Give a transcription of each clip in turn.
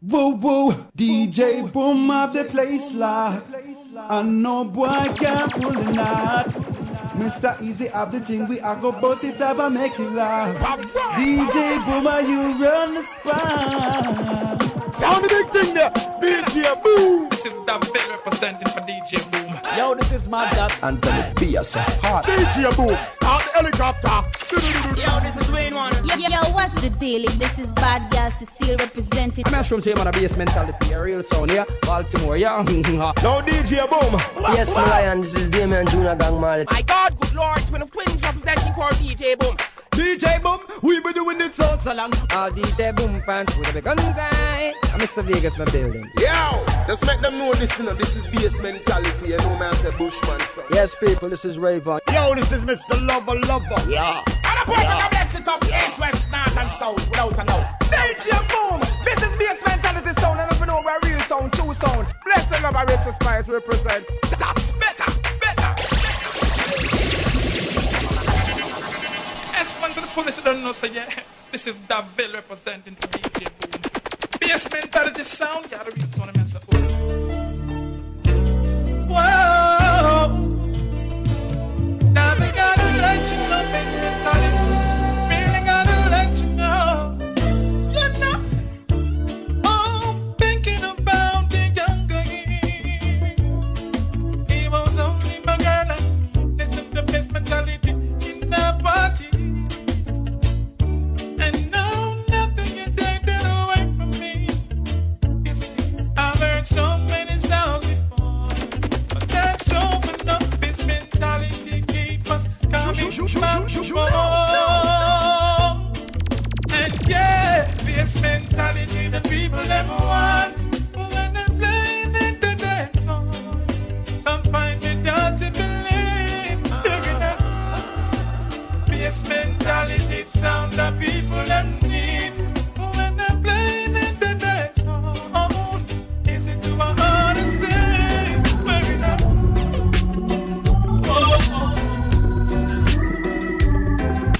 Woo woo, DJ boom up the place lock. I know boy can't pull the knot. Mr. Easy have the thing, we are go bout it up and make it laugh. DJ Boomer, you run the spot. Sound the big thing there, DJ Boom. This is the David representing for DJ Boom. Yo, this is my dad. Anthony Pierce. Hot. DJ Boom, start the helicopter. Yo, this is Wayne Wonder. Yo, yo, what's the deal? This is Bad Gal Cecile representing. Mushrooms here, man, a bass mentality, a real sound, yeah? Baltimore, yeah? no DJ Boom. Yes, Ryan, this is Damian Junior Gong Marley. My God, good Lord, twin of twins representing for DJ Boom. DJ Boom, we been doing this so, so long. All DJ Boom fans with a big guns eye. I'm Mr. Vegas in the building. Yo, just let's make them know this, you know, this is bass mentality. You know, man, I said Bushman, son. Yes, people, this is Rayvon. Yo, this is Mr. Lover Lover. Yeah. And a boy yeah. bless it up, east, west, north, and south, without a doubt. DJ Boom, this is bass mentality sound, and if you know where real sound, true sound. Bless the love, Richie Spice represent. That's better. S1 to the fullest, don't know, so yeah. This is David representing DJ Boom. Bass mentality sound, yeah, the real sound, I'm saying. Whoa. Now gotta let for. And yeah, bass mentality the people them want.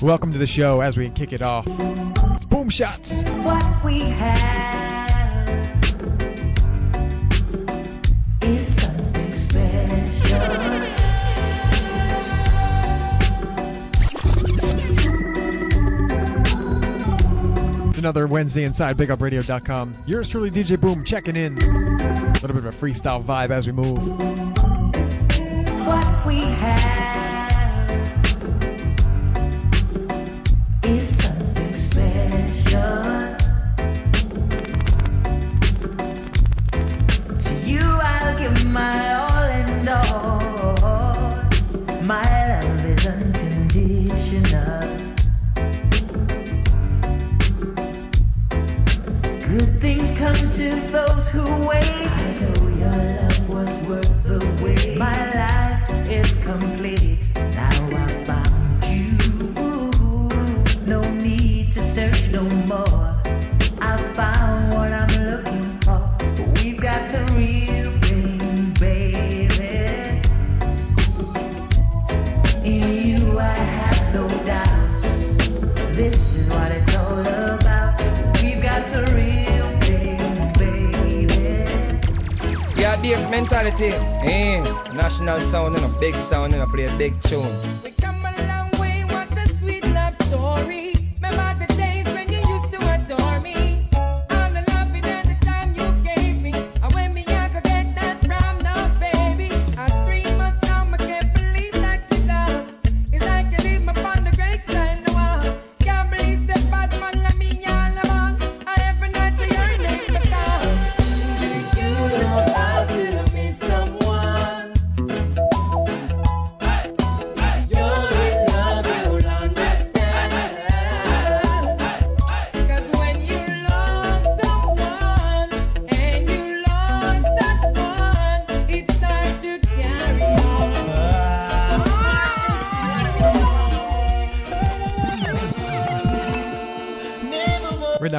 Welcome to the show as we kick it off. It's Boom Shots. What we have is something special. It's another Wednesday inside BigUpRadio.com. Yours truly, DJ Boom, checking in. A little bit of a freestyle vibe as we move. What we have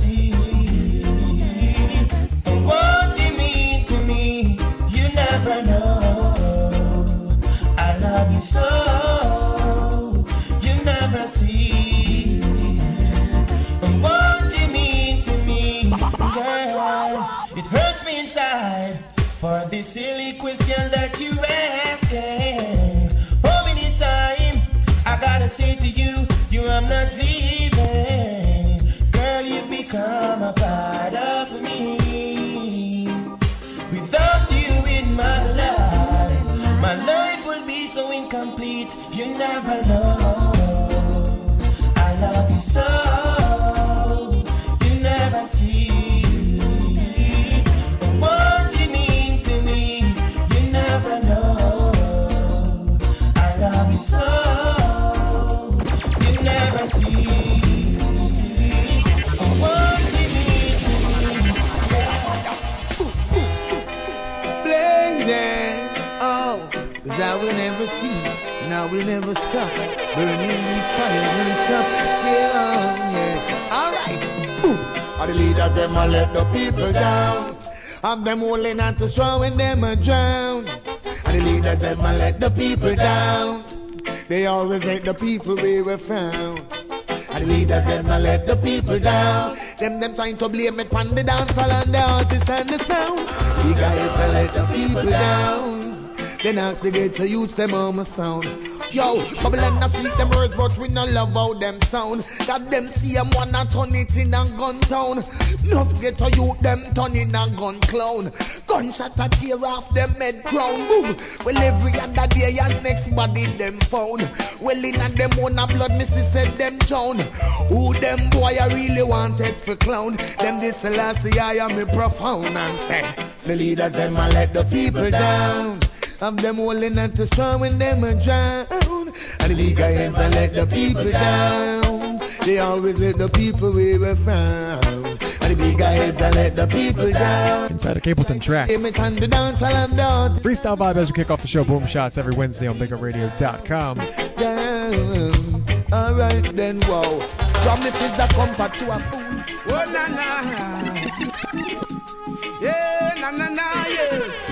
See You know. Never stop burning and top. Yeah, yeah. Alright. Are the leaders them a let the people down? Have them holding on to straw when them a drown. And the leaders them a let the people down. They always let the people we were found. And the leaders them a let the people down. Them them trying to blame it on the dancehall and the artists and the sound. The guys a let the people down. Then ask the to use them on my sound. Yo, Babylon a fleet them words, but we no love how them sound. Got them see them wanna turn it in a gun town. No ghetto youth them turn in a gun clown. Gunshot a tear off them head crown. Boom. Well every other day and next body them found. Well in a them own a blood, missy said them drown. Who them boy I really wanted for clown? Them this last year I am me profound and say the leaders them a let the people down. Have them holding on to strong when them a drown. And the big guys a let the people down. They always let the people we were found. And the big guys a let the people down. Inside a Capleton track. Give me time to dance while I'm down. Freestyle vibe as we kick off the show. Boom shots every Wednesday on BigUpRadio.com. down. Alright then, wow. Promise is a comfort to a fool. Oh, na na. Yeah, na na na, yes.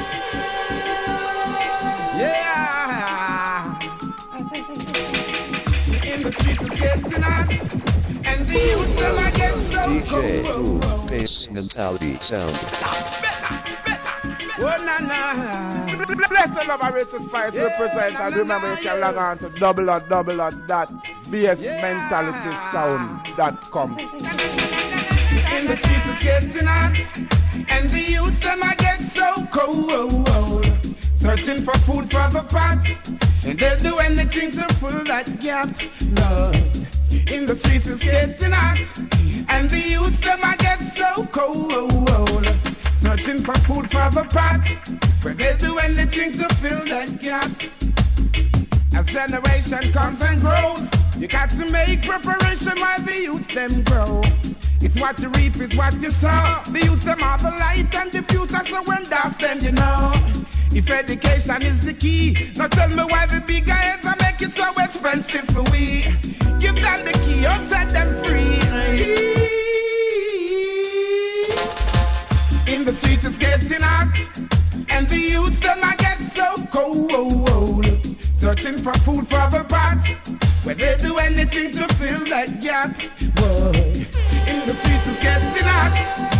DJ cold. Boom Bass Mentality Sound. Oh, na na. Bless the love of Richie Spice represent, and remember you can log on to double dot double dot dot bassmentalitysound.com. In the streets it's getting hot, and the youth them I get so cold. Searching for food for the pot, and they'll do anything to fill that gap. Lord, in the streets it's getting hot, and the youth them I get so cold. Searching for food for the pot, but they'll do anything to fill that gap. As generation comes and grows, you got to make preparation while the youth them grow. It's what you reap, it's what you sow. The youth them are the light and the future, so when that's them, you know. If education is the key, now tell me why the big guys are make it so expensive for we. Give them the key or set them free. In the streets it's getting hot, and the youth them I get so cold. Searching for food for the pot, where they do anything to fill that gap. Boy, in the streets it's getting hot,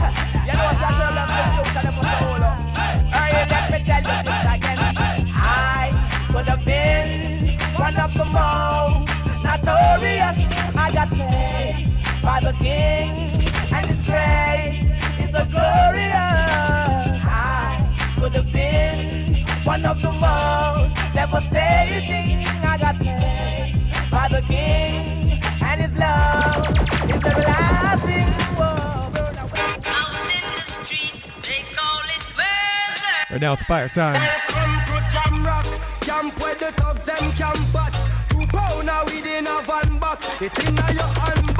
the king, and his grace is a glorious. I could have been one of the most devastating. I got paid by the king, and his love is everlasting. Right now it's fire time. Come to Jam Rock, camp where the thugs them camp at. Two pound a weed in a van back. It inna your handbag,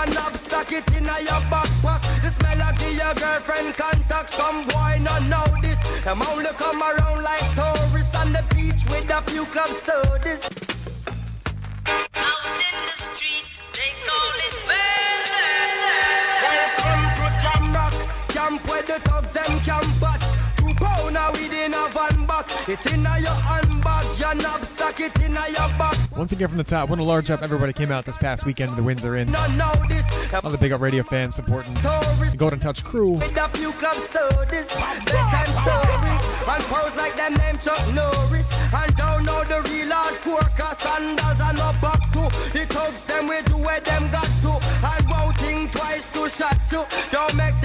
your knapsack, it inna your backpack. The smell of your uh, girlfriend contact. Some boy not know this. Them only come around like tourists on the beach with a few club sodas. Out in the street, they call it Welcome to Jam Rock, camp where the thugs them camp at. Two pound a weed in a van back. It inna your handbag, your knapsack, it inna your. Once again from the top, want to large up everybody came out this past weekend. The wins are in. Not know this. All the big up radio fans supporting the Golden Touch crew. With a few club sodas, bedtime stories, and like them name Chuck Norris. And don't know the real hardcore, cause sandals are no back to. The thugs them where them got to. And won't think twice to shot you. Don't make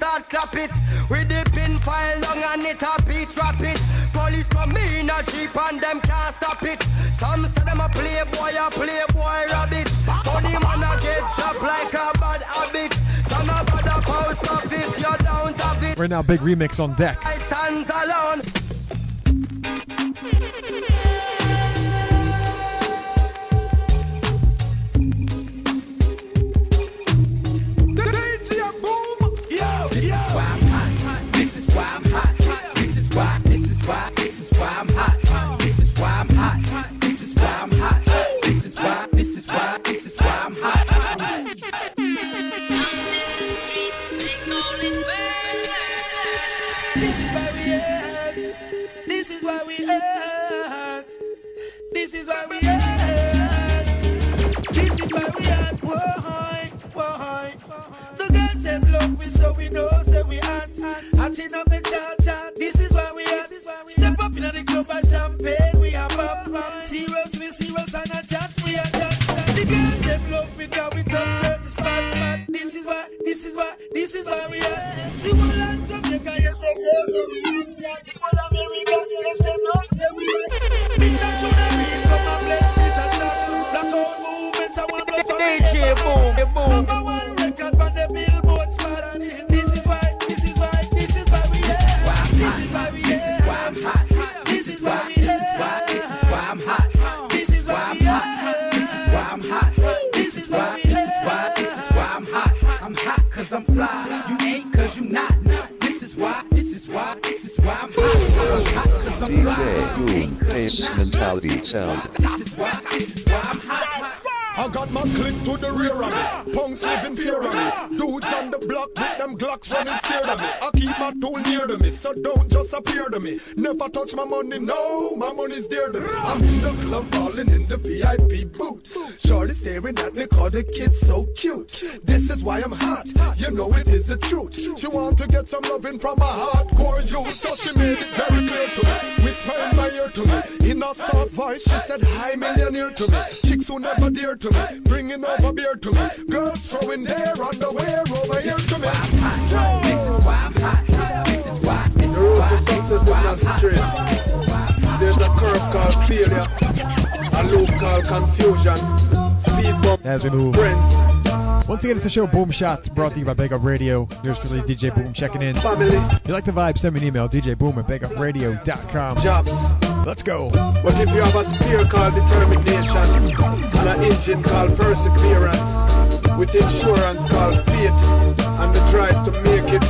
start clap it. With the pin file long and it a beat trap it. Police come in a jeep and them can't stop it. Some say them a playboy, a playboy rabbit. Funny man a get chopped like a bad habit. Some a bad a post up if you don't have it. Right now, big remix on deck. I stands alone. Boom, Bass Mentality Sound. I got my click to the rear of me. Punks living fear of me. Dudes on the block with them Glocks running scared of me. I keep my tool near to me, so don't just appear to me. Never touch my money, no, my money's dear to me. I'm in the club falling in the VIP booth. Shorty staring at me, cause the kid's so cute. This is why I'm hot, you know it is the truth. She want to get some loving from a hardcore youth, so she made it very clear to me. Whisper in my ear to me. In a soft voice, she said, Hi, millionaire to me. Chicks who never dear to me, bringing over beer to me. Girls throwing their underwear over here to me. This is why I'm hot. This is why. This is The road to success is is not I'm hot. straight. This is why I'm hot. There's a curve called failure, a loop called confusion, speed bump, As friends, Once again, it's a show Boom Shots brought to you by Big Up Radio. Yours truly, DJ Boom, checking in. If you like the vibe, send me an email, djboom at bigupradio.com. jobs. Let's go. But if you have a spear called determination and an engine called perseverance, with insurance called faith and the drive to make it,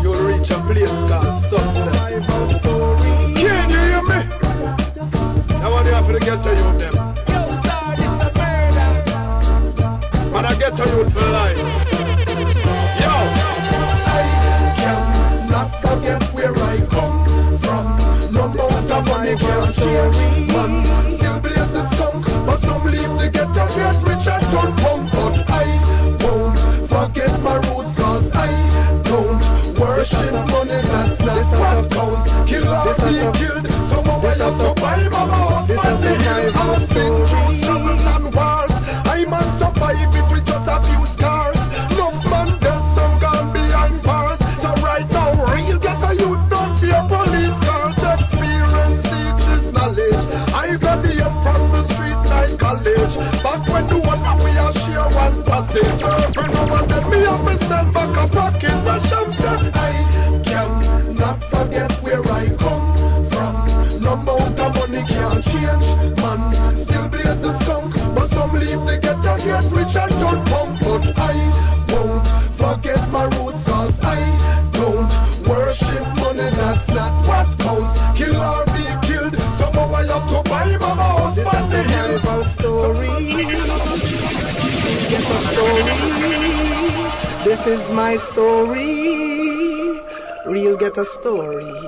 you'll reach a place called success. Can you hear me? Now I want you have to get to you them. Man, I get to you for life. Forget where I come from. No still the skunk, but some leave the ghetto get rich and don't come. I won't forget my I don't worship money, that's not what counts. Kill killed, shall turn pump, but I won't forget my roots, cause I don't worship money, that's not what counts. Kill or be killed, somehow I have to buy mama house, This is a Bible story. Get a story. This is my story. Real get a story.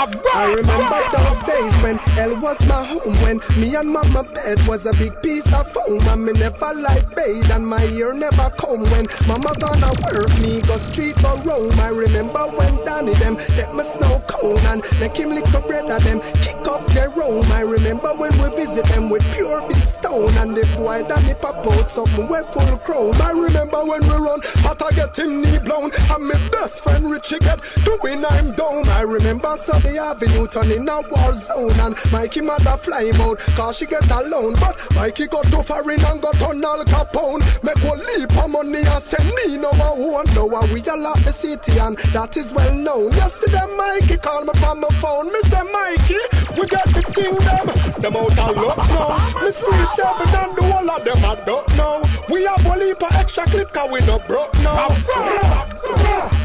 I remember those days when hell was my home When me and mama bed was a big piece of foam And me never like bathe and my ear never come When mama gonna work me go street for roam I remember when Danny them get me snow cone And make him lick the bread of them kick up Jerome. I remember when we visit them with pure big stone And the boy Danny pop out something we full chrome. I remember when we run but I get him knee blown And my best friend Richie get doing I'm down I remember Sunday Avenue turning a war zone And Mikey mother fly out cause she get alone But Mikey got to foreign and got on Al Capone. Make one leap of money and send me no one Now we all love the city and that is well known. Yesterday Mikey called me from my phone. Mr. Mikey, we got the kingdom. Them out of luck now squeeze seven and the whole of them I don't know. We have one leap of extra clip cause we no broke now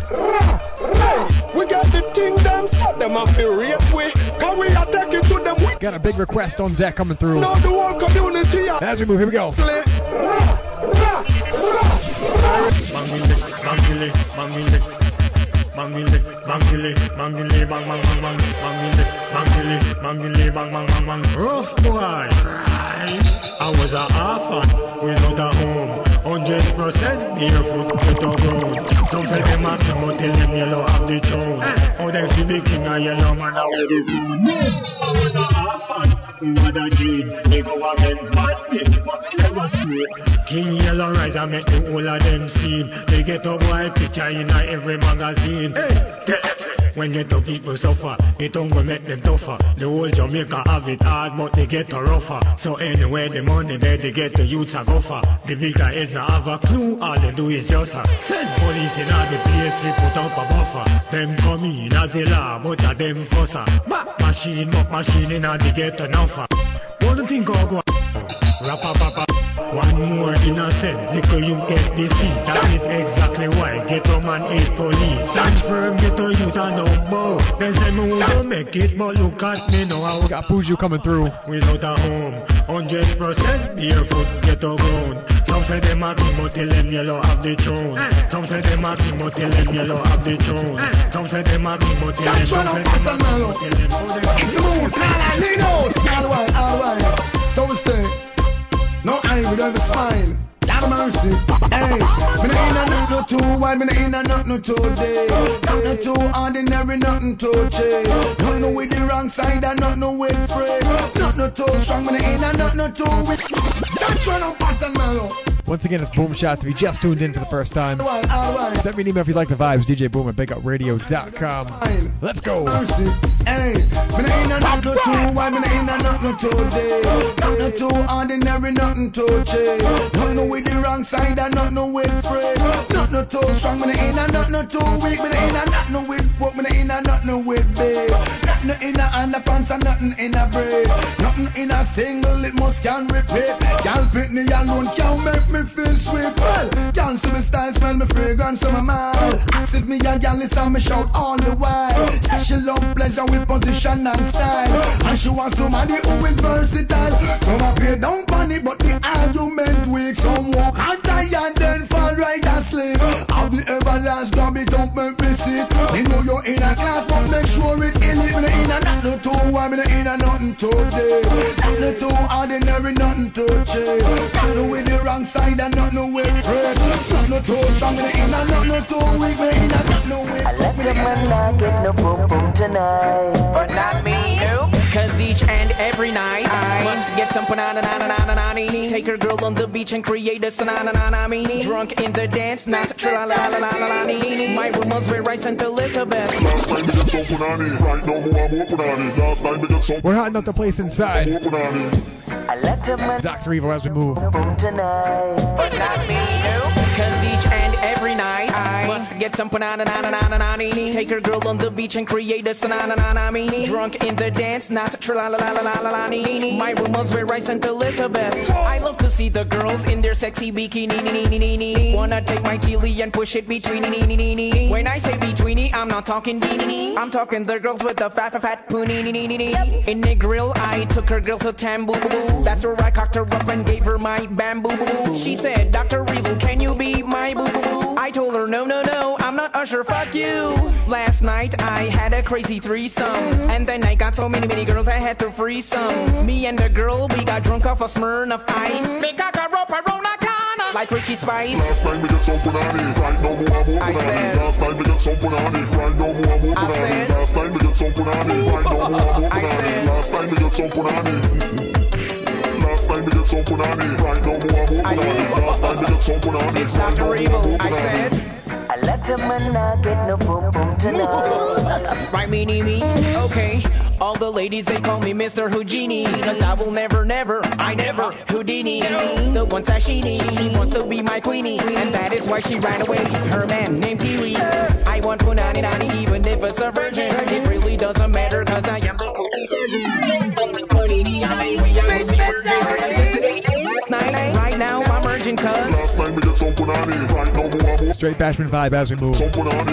We got the kingdom so them have to rate we. Cause we are taking to them we. Got a big request on deck coming through. know the whole community are As we move, here we go. Mangile, mangile, mangile, mangile, mangile, mangile, bang, bang, bang, bang, mangile, mangile, mangile, bang, bang, bang, bang. Rough boy, I was a orphan without a home. Hundred percent barefoot put a ground. Some say them have them, but tell them yellow have the throne. Oh, eh. them see the king a yellow man, I wear the. No, I was a orphan who had a dream. The government bad me, but me never sweet. King Yellow Rise, I make the whole of them seen. They get a boy picture in a every magazine. Hey, tell them say, when ghetto people suffer, it don't go make them tougher. The whole Jamaica have it hard, but they get a rougher. So anyway, the money there, they get the youths a gopher. The bigger heads not have a clue, all they do is just uh, send police in all the place, we put up a buffer. Them come in as a law, but a them fusser. Back machine, back machine in all ghetto now for. What do you think of go? Uh, Rappa papa. One more innocent, little you get deceased. That is exactly why ghetto man hate police. Stand firm, ghetto youth and no bow. They say me who don't make it, but look at me now. I Got Buju coming through. without a home. Hundred percent barefoot ghetto ground. Some say them a king, but tell them yellow have the throne. Some say them a king, but tell them yellow have the throne. Some say them a king, but tell them. Some say them a king, but tell them. how they- Smooth, Carolinos, all right, all right. So we. No don't a smile. Lord mercy. Hey, me no in a nothing no too wide, me no in a nothing no too day. Nothing too ordinary, nothing too cheap. Nothing no with the wrong side and nothing no with free. Nothing no too strong, me no in a nothing no too weak. That's one of pattern, man. Once again, it's Boom Shots. If you just tuned in for the first time, send me an email if you like the vibes. DJ Boom at BigUpRadio.com. Let's go. Nothing in a single, it must can repeat. Can't fit me alone, can't make me feel sweet. Well, can't see me style, smell me fragrance, so my mind. If me a gal listen, me shout all the while. Say she love pleasure with position and style. And she wants somebody who is versatile. Some a pay down funny, but the argument weak. Some walk and die and then fall right asleep. How the everlast dub it up, make sick. Me know you're in a class, but make sure it it. Me no in a nothing too wide, me no in a nothing too deep. Nothing too ordinary, nothing too cheap. Nothing with the wrong side and nothing with friend. Nothing too strong, me no in a nothing too weak, me no in a nothing with. I let your man not get no boom boom tonight. But not me, no. Each and every night I must get some banana na na na na na Take her girl on the beach and create a sanana na na me. Drunk in the dance, not tra la la la la la My rumors were right St. Elizabeth. Last time we got some punani, right now more more punani. Last time we got some We're hotting up the place inside. more punani. I let your man Dr. Evil as we move. tonight. But not me, no. Get some banana na Take her girl on the beach and create a sanana na na na Drunk in the dance, not tra la la la la la la. My was where I sent Elizabeth. I love to see the girls in their sexy bikini. Wanna take my chili and push it between. When I say betweeny, I'm not talking beanie. I'm talking the girls with the fat fat fat poonie. In the grill, I took her girl to Tamboo. That's where I cocked her up and gave her my bamboo. She said, Dr. Evil, can you be my boo boo? I told her, no, no, no, I'm not Usher, fuck you. Last night I had a crazy threesome, mm-hmm. and then I got so many, many girls I had to free some. Mm-hmm. Me and the girl, we got drunk off a Smirnoff Ice. Mm-hmm. Cock, a rope, a Rona like Richie Spice. Last night we got some punani, right now more more I said- Last night we got some punani, right now more more I said- Last night we got some punani, right now more more I said- Last night we get some punani. Last night we get some punani, right now more more punani. Last night we get some punani, It's right Dr. Evil, I said. I let a man not get no boom boom tonight. Right, me, me, me. Okay. All the ladies, they call me Mr. Houdini. Cause I will never, never, I never, Houdini. The one that she needs, she wants to be my queenie. And that is why she ran away. Her man named Kiwi. I want punani nani, Straight Bashman vibe as we move.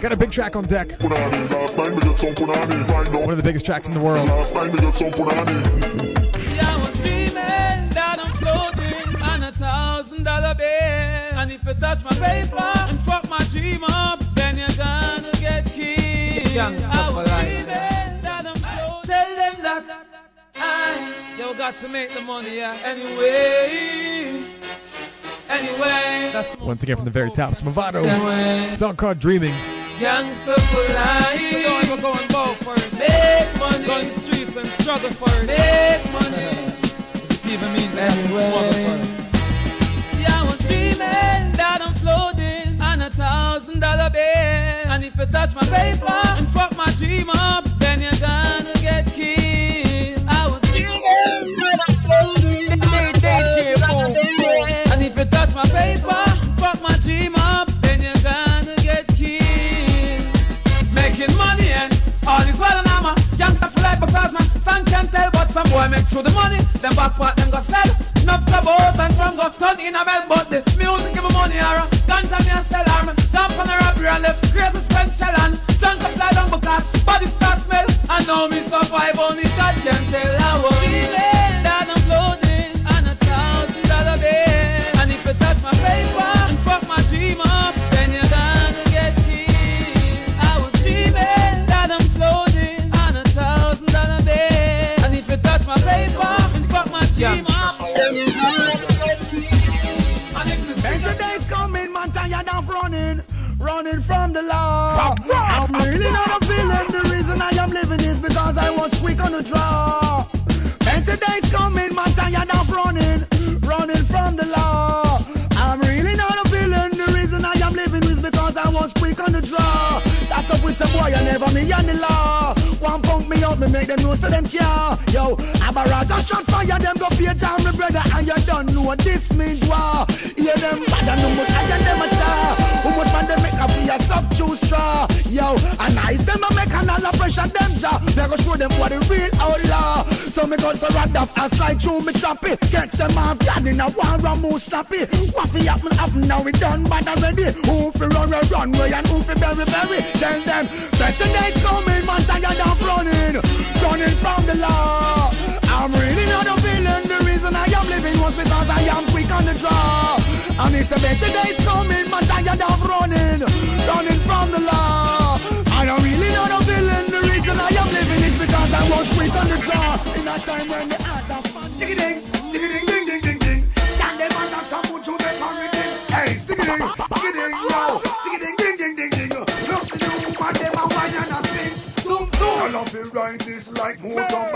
Got a big track on deck. punani. Last night we get some punani, right now. One of the biggest tracks in the world. Last night we get some punani. Yeah, I was dreaming that I'm floating on a thousand dollar bill. And if you touch my paper and fuck my dream up, then you're gonna get killed. I was dreaming that I'm floating. Tell them that I, yo, got to make the money, yeah. Anyway, anyway. That's Once again from the very top, it's Mavado. Anyway. Song called Dreaming. Gangsta for life. You know I'm going go for it. Make money. Go in the streets and struggle for it. Make money. Which even means I have to struggle for it. Yeah, I was dreaming that I'm floating on a thousand dollar bill. And if you touch my paper and fuck my dream up, then you're gonna through the money. Them back part them go sell. Enough to boat and from go turn in a bell but the music Yo, Abaraja shot fire, them go pay down, my brother, and you don't know what this means war. Hear them bad and how much higher them a star. How much man they make a be a sub two straw. Yo, and I them a make an all pressure them jaw. They go show them what the real outlaw. So me go rad off and slide through me choppy. Catch them off yard in a one ram move snappy. Waffy happen happen now we done bad already. Who fi run run run way and who fi bury bury. Tell them better days coming, man tired of running, running from the law. Because I am quick on the draw. And it's a better days coming, man tired of running, running from the law. I don't really know the villain. The reason I am living is because I was quick on the draw. In a time when the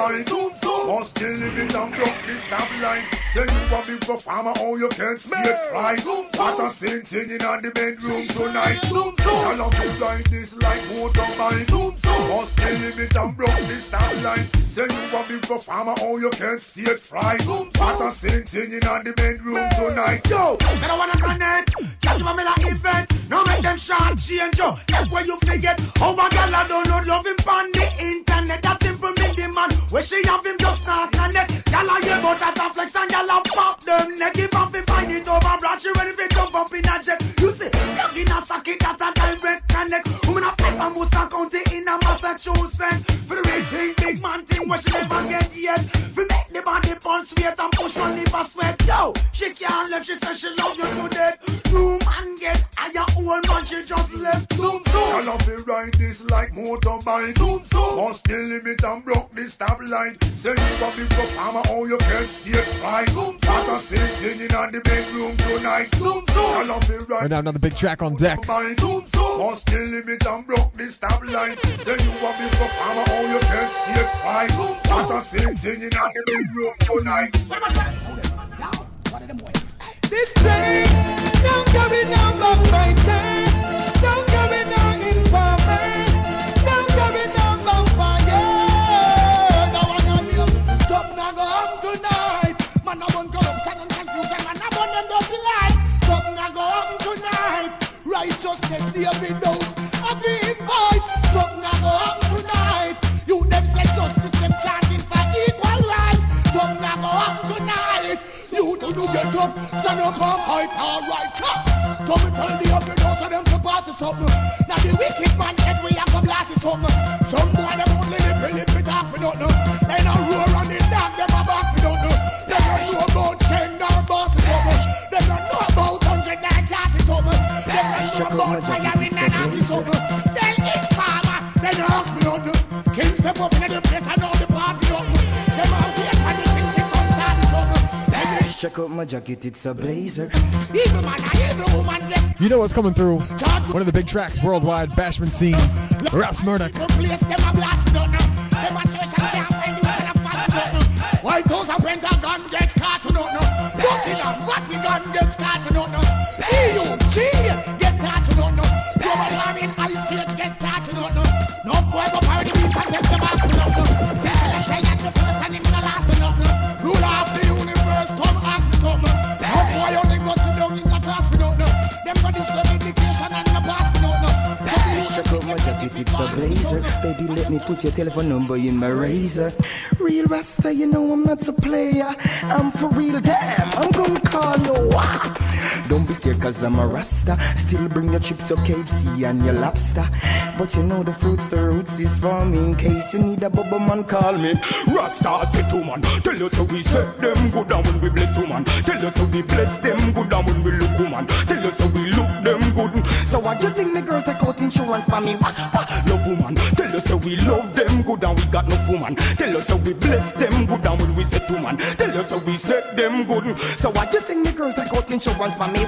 motorbike. Zoom, zoom. Must kill living and broke this stop line. Say you a big performer, oh you can't skate fly. What a same thing in the bedroom tonight. Zoom, zoom. I love to ride this like motorbike. Zoom, zoom. Must kill living and broke this stop line. Say you a big performer, oh you can't skate fly. What a same thing in the bedroom tonight. Yo, I don't wanna connect. Catch my like event. No make them shot. change you. That's where you forget. How a gal a download love him on the internet. That simple man. Where she have him just not connect. Gal a hear about that a flex and gal a pop them neck. If him find it over broad, she ready to jump up in a jet. You see, plug in a socket that a direct connect. Woman a flip and Worcester County in a Massachusetts. For the real thing, big man thing where she never get yet. For make the body punch sweat and push one liver sweat. Yo, she can't left, she says she love you to death. Higher, old man she just left. Zoom, zoom. I love it ride this like motorbike. Zoom, zoom. Must the limit and broke the stop line. Say you a big performer, how oh, you can stay right. Zoom, What a same thing in the bedroom tonight. Zoom, zoom. I love it Right ride. now, another big track on deck. Bike. Must the limit and broke the stop line. Say you a big performer, how oh, you can stay right. What a same thing in the bedroom tonight. This train, don't carry number fighter. Don't the other know them to party something. Now the wicked man head we have to blast it something. Check out my jacket, it's a blazer. Evil man, a evil woman, get You know what's coming through? One of the big tracks worldwide, Bashment Scene, Ross Murdoch. the place, Baby, let me put your telephone number in my razor. Real Rasta, you know I'm not a player. I'm for real, damn. I'm gonna call you. Don't be scared, cause I'm a Rasta. Still bring your chips, your KFC, and your lobster. But you know the fruits, the roots is for me. In case you need a bubble man, call me. Rasta say to man, tell us how we set them good and when we bless woman. Tell us how we bless them good and when we look woman. Tell us how we look them good. So what you think me girl take out insurance for me? Love woman, tell how we love them good and we got no woman. Tell us how we bless them good and when we set woman. Tell us how we set them good. So what you think me girl take out insurance for me?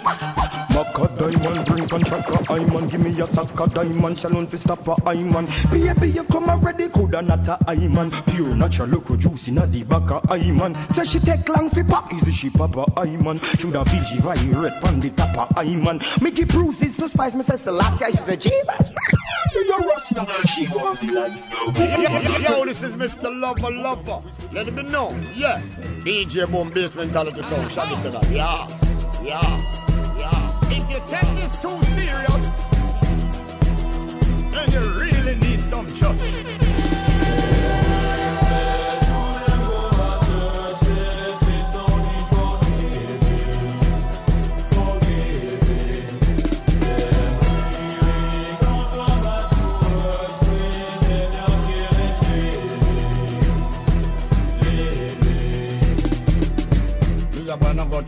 Maca diamond, bring contractor, I man, give me a sucker diamond, shalom fi stop a I man. Baby, you come already, Coulda not a I man, pure natural look juice inna the back a I man. so she take long fi pop. Easy she pop I man, shoulda feel she red pon the top a I man. Mickey Bruce is to spice me, says the last guy is the Jeebus. Say your Rasta, she want the. Yo, this is Mr. Lover Lover. Let me know. Yeah. DJ Boom Bass Mentality Sound. Shaggy said that. Yeah. Yeah. Yeah. If you take this too serious, then you really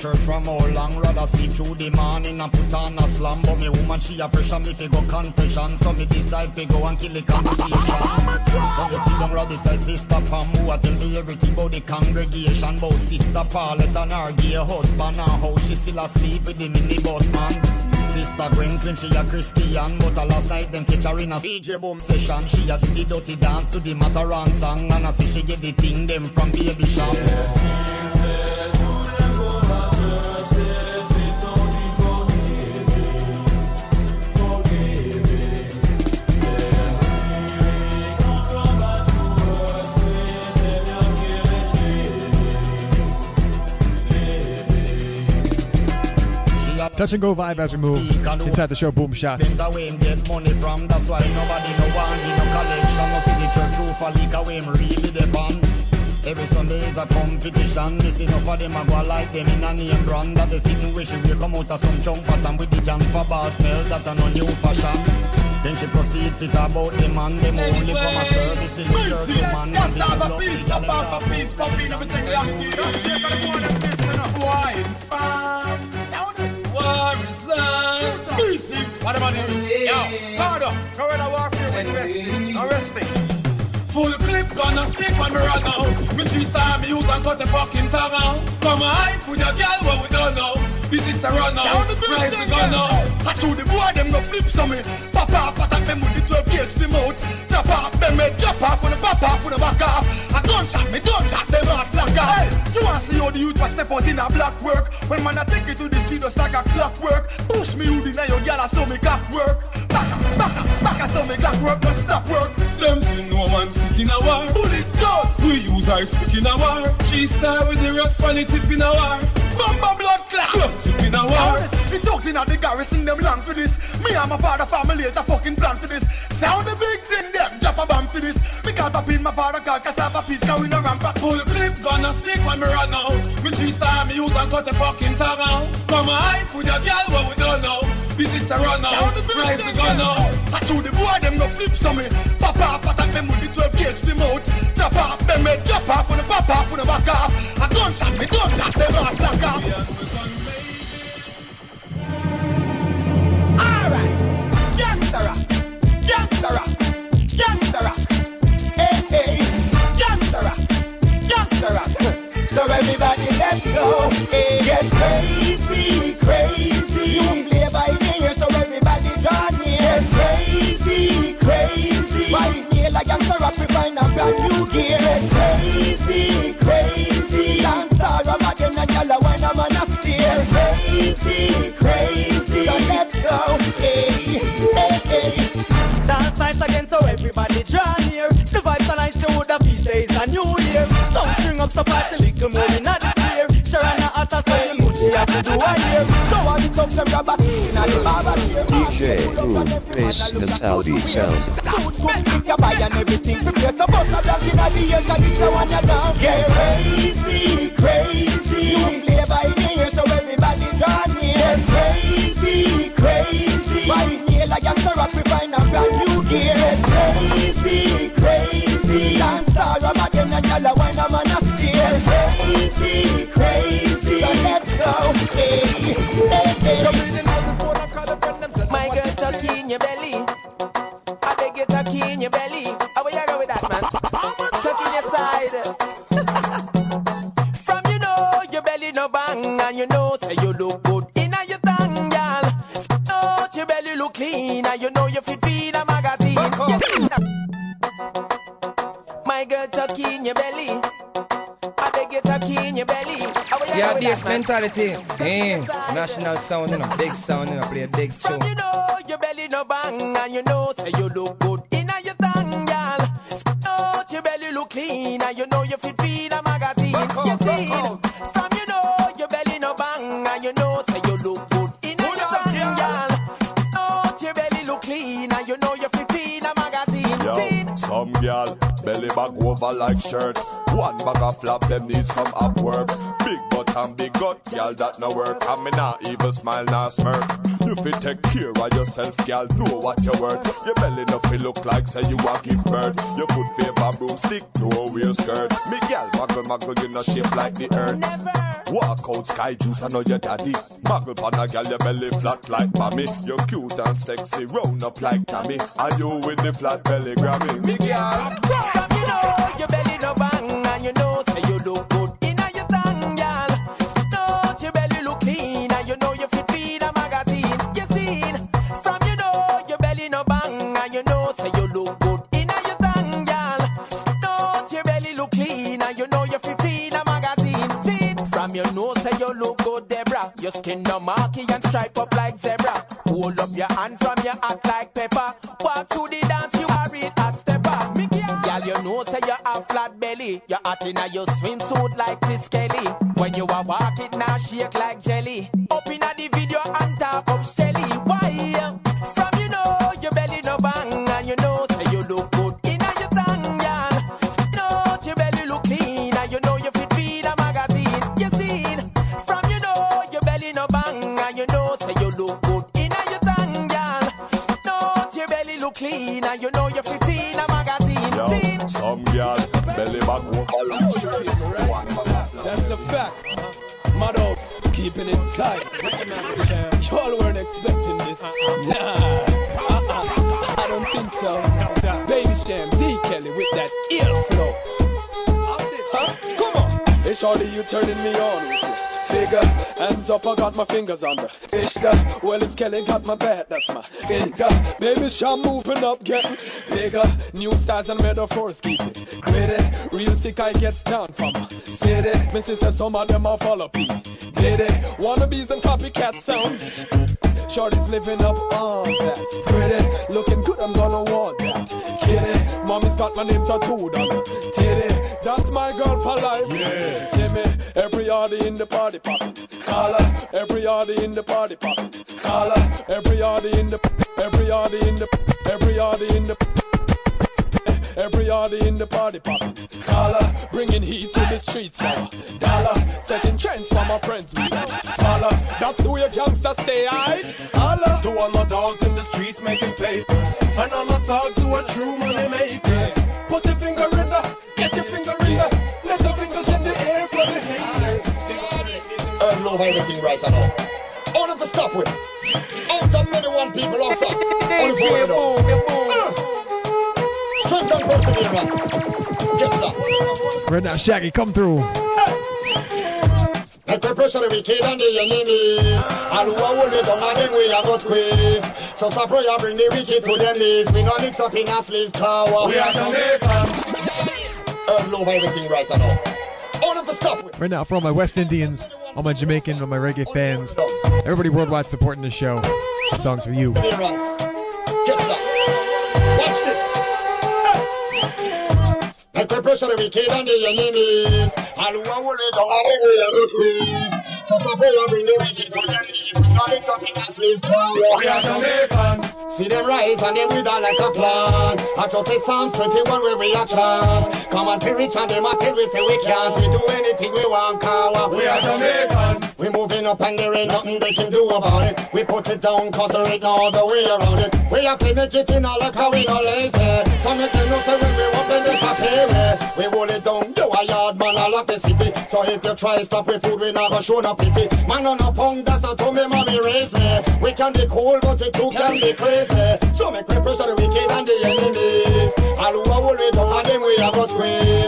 church from how long Rather see through the morning and put on a slam But me woman she a pressure me fi go confession So me decide fi go and kill the conversation. So me sit down right beside sister Pam Who? A tell me everything about the congregation About sister Paulette and her gay husband And how she still asleep with the minibus man. Sister Gwen claim she a Christian But a last night them catch her in a DJ boom session. She a do the dirty dance to the Mataran song And I say she get the thing them from Baby Sham She Touch and go vibe as we move inside the show. Boom shots. Them the get money from, that's why nobody no want give no collection, no signature true for leak away him really depend. Every Sunday is a competition. This enough of them a go like them in a name brand. That the sitting wish we come out of some chunk pattern with the jam for bar smell. That a no new fashion. Then she proceeds it about the man. Them only from a service to the church to man. Just And this have a love piece, is pop them off a love piece, pop in everything locked in. Just take a one and piss in a wine. War is love. Easy. What I? Yo, Cardo, with. Full clip gonna stick when me out. Me me and cut the fucking tongue out. Come on, with your girl we don't know. This is the run out. Rise the gun out. I chew the boy them go flip some me. Off, attack them with the 12 gauge the mouth. Chop off them eh. head, chop off when the off when the back off. A gunshot me, gunshot them off like a. You want see how the youth was step out in a black work? When man I take it to the street just like a clockwork. Push me hood in a your girl I saw me cock work. Back up, back up, back up, so me clock work, don't stop work. Them see no speak in a war. Bullet We use our speak in a war. She star with the rest funny tip in a war. Bumba blood clot. Tip in a war. The dogs in a the garrison them long for this. Me and my father family is a fucking plan for this. Sound the big thing them drop a bomb for this. Me can't up in my father car cassava piece cause we no ramp up. Full clip gonna stick when me run out. Me three star me use and cut the fucking tongue out. Come on, with your girl what we don't know. This is the run out. Rise the gun out. I chew the boy them go flip some me. Off attack them with the 12 gauge the mouth. Chop off them head, chop off when the pop off when the back off. A gunshot me, gunshot them off black off. Alright, gangsta rock, gangsta rock, gangsta rock. Hey hey, gangsta rock, gangsta rock. So everybody let's go, hey, get crazy, crazy. Ear like we find a brand new gear. Crazy, crazy. Dance over again and when I'm on a steer. Crazy, crazy. So let's go, hey, hey, hey. Dance nights again, so everybody draw near. The vibes are nice, you would have feast days a new year. Some string up so party, little more in the year. At a so you know she have to do a year. So all the thugs them grab a in and barber here. DJ Boom Bass Mentality Sound. You buy and everything. Prepare so bust a dance in the ear cause it's the one you down Get crazy, crazy. You play by ear so everybody join me. Get crazy, crazy. By ear like gangsta rock we find a brand new gear Get crazy, crazy. Dance all rum again and y'all wine a man a steer Crazy, crazy. So let's go, hey, hey, hey girl, tuck in your belly. I beg you, tuck in your belly. How Yeah, go bass mentality. Eh, national sound, you know, big sound, you know, play a big tune. You know your belly no bang and you know say you look good in your tongue, girl. Know your belly look clean and you know you fit feed a magazine. You see, from you know your belly no bang and you know say you look good inna your thang, girl. Know your belly look clean, and you know you fit in your tongue, girl. Belly look clean and you know you fit feed a magazine. Yo, some girl belly back over like shirt. One bag of flap, them need some up work. Big butt and big gut, girl, that no work. And me not even smile, not smirk. You fit take care of yourself, girl, know what you're worth. Your belly no feel look like say you a give birth. Your foot favor broomstick, no wear skirt. Me girl, muggle muggle, you no shape like the earth. Walk out sky juice, I know your daddy. Muggle pan a girl, your belly flat like mommy. You're cute and sexy, round up like Tammy. And you with the flat belly Grammy. Me girl. Skin no marky and you know, say you look good inna your thang, girl. Snout your belly look clean. And you know you fit inna magazine, teen. From your nose, say you look good, Deborah. Your skin da markey and stripe up like zebra. Hold up your hand from your act hot in your swimsuit like Chris Kelly. When you are walk it now shake like jelly. It tight. Y'all weren't expecting this. Uh-uh. Nah, uh-uh. I don't think so. Baby Cham, D Kelly with that ear flow. Huh? Come on. Hey, shorty, you turning me on with it. Figure, hands up, I got my fingers on the Ishta, well it's Kelly got my bat, that's my Ishta Baby Cham moving up, getting bigger New styles and metaphors, keep it gritty Real sick, I get down from my city My sister, some of them are follow P Did it, wannabes and copycat sounds Shorty's living up on that. Pretty, looking good, I'm gonna want that. Kitty, mommy's got my name tattooed on her Titty, that's my girl for life. Yeah. See me, every yardie in the party poppin'. Call her, every yardie in the party poppin'. Call her, every yardie in the, every yardie in the, every yardie in the, every in the party poppin'. Call her, bringing heat to the streets for. Dollar, setting trends for my friends we follow. That's the way gangsters stay high. Holla. To all my dogs in the streets making papers, and all my thugs who are true money makers. Put your finger in the, get your finger in the, let the fingers in the air for the haters. Earn love everything right now. Only for stop with. Out of many one people also. Only for you and perseverance. Get that. Right now, Shaggy, come through. The pressure the wicked and the enemy. And who are holding down and we are not quit. So stop prayer bring the wicked to their knees. We no mix up in a sleeves tower. We are Jamaicans. Earn love everything right now. Only for stop with. Right now, for all my West Indians, all my Jamaican, all my reggae fans, everybody worldwide supporting the show. This song's for you. Perseverance. Get who are holding down and them we quit. So stop prayer bring the wicked to their knees. We no mix up in a sleeves tower. We are Jamaicans. See them rise and them wither like a plan. I just say Psalms 21 where we are chant. Come on, till rich and them a tell we say we can't. We do anything we want, cause We are Jamaicans. We moving up and there ain't nothing they can do about it. We put it down cause there ain't no other way around it. We have to make it in all like how we no lazy. So make them know say when we walk then this a pay We hold it down, do a yard man all of the city. So if you try stop with food we never show no pity. Man on a punk that's how to me mommy raised me. We can be cool but it too can be crazy. So make we pressure the wicked and the enemies. All who are hold it down and them we have got squeeze.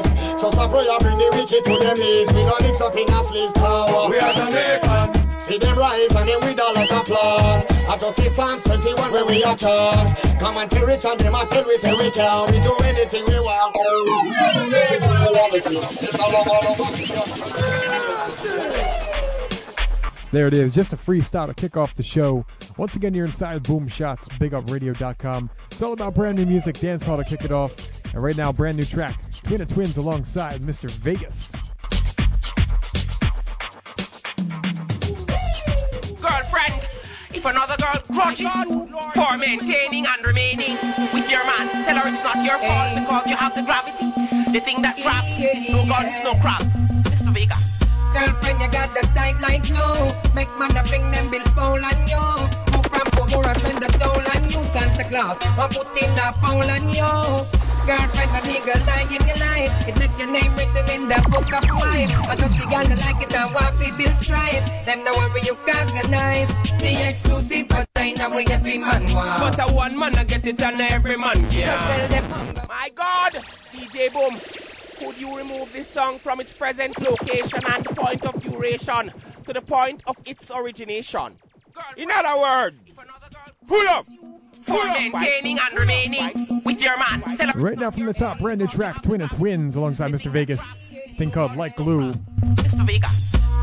So stop prayer bring the wicked to their knees. We no mix up in a sleeves tower. We are Jamaicans. See them rise and them with all like a plan. I just see Psalms 21 where we are chant. Come and tell rich and them I tell we say we can. We do anything we want. There it is, just a freestyle to kick off the show. Once again, you're inside Boom Shots, BigUpRadio.com. It's all about brand new music, dancehall to kick it off. And right now, brand new track, Twin of Twins alongside Mr. Vegas. Girlfriend, if another girl grudges for maintaining and remaining with your man, tell her it's not your fault because you have the gravity. The thing that grabs, no guns, no crabs. Mr. Vega. Girlfriend, you got the tight like glue. Make man to bring them bill foul on you. Move from Pomora, the soul on you. Santa Claus, I put in the foul on you. Girlfriend, an eagle die in your life. It make your name written in the book of life. I just the girl that like it and want to build strife. Them the worry you organize. The exclusive for China we every man want. But a one man I get it and every man So tell them My God, DJ Boom, could you remove this song from its present location and point of duration to the point of its origination? In other words, pull up. For maintaining and remaining with your man. Right now from the top, brand new track, Twin of Twins alongside Mr. Vegas. Thing called Like Glue. Mr. Vega.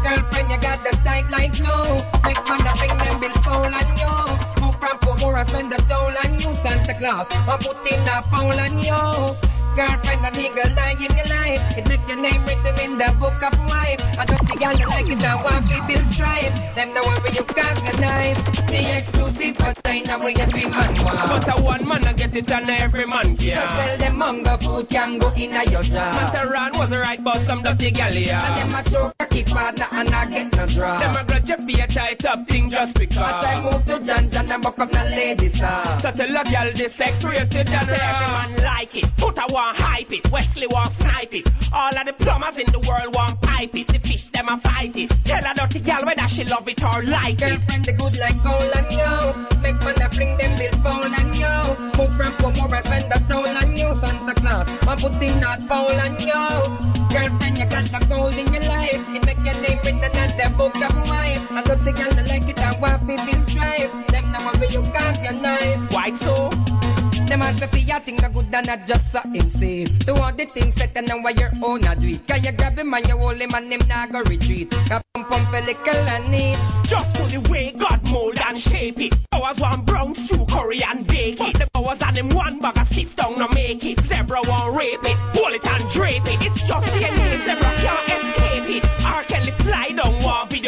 Girlfriend, you got the tight like glue. Make man to bring them bill foul on you. Move from Pomora, spend the soul on you. Santa Claus, I put in the foul on you. Girlfriend, an eagle die in your life. It make your name written in the book of life. I the girl that like it and want to build strife. Them the worry you organize. The exclusive for China we every man want. But a one man I get it and every man So tell them hunger food can go in a your jar. Masteran was right but some dirty gal And them a choke a keep partner and I get no draw. Them a grudge if you tight up thing just because. As I move to John John and buck up the ladies ah. So tell a gal this sex rated and every man like it. Put a one hype it, Wesley want snipe it. All of the plumbers in the world want pipe it. The fish them a fight it. Tell a dirty gal whether she love it or like it. Girlfriend the good like gold and yo. Make fun of fling them bill phone and yo. Move from Pomor and spend the soul on you. Santa Claus, my in that bowl and yo. Girlfriend, you got the gold in your life. It make your name written on the book of wife. I got the girl that like it and want to feel strife. Them where you got your nice. White so. Them to see a thing the good and not just a insane. Do all the things set and now your own a do it. Can you grab him and you hold him and him not go retreat. A pump pump a little and need. Just put the way God mold and shape it. Hours one brown stew curry and bake it. The hours and him one bag of sit down and make it. Zebra won't rape it, pull it and drape it. It's just DNA, zebra can't escape it. R. Kelly fly down,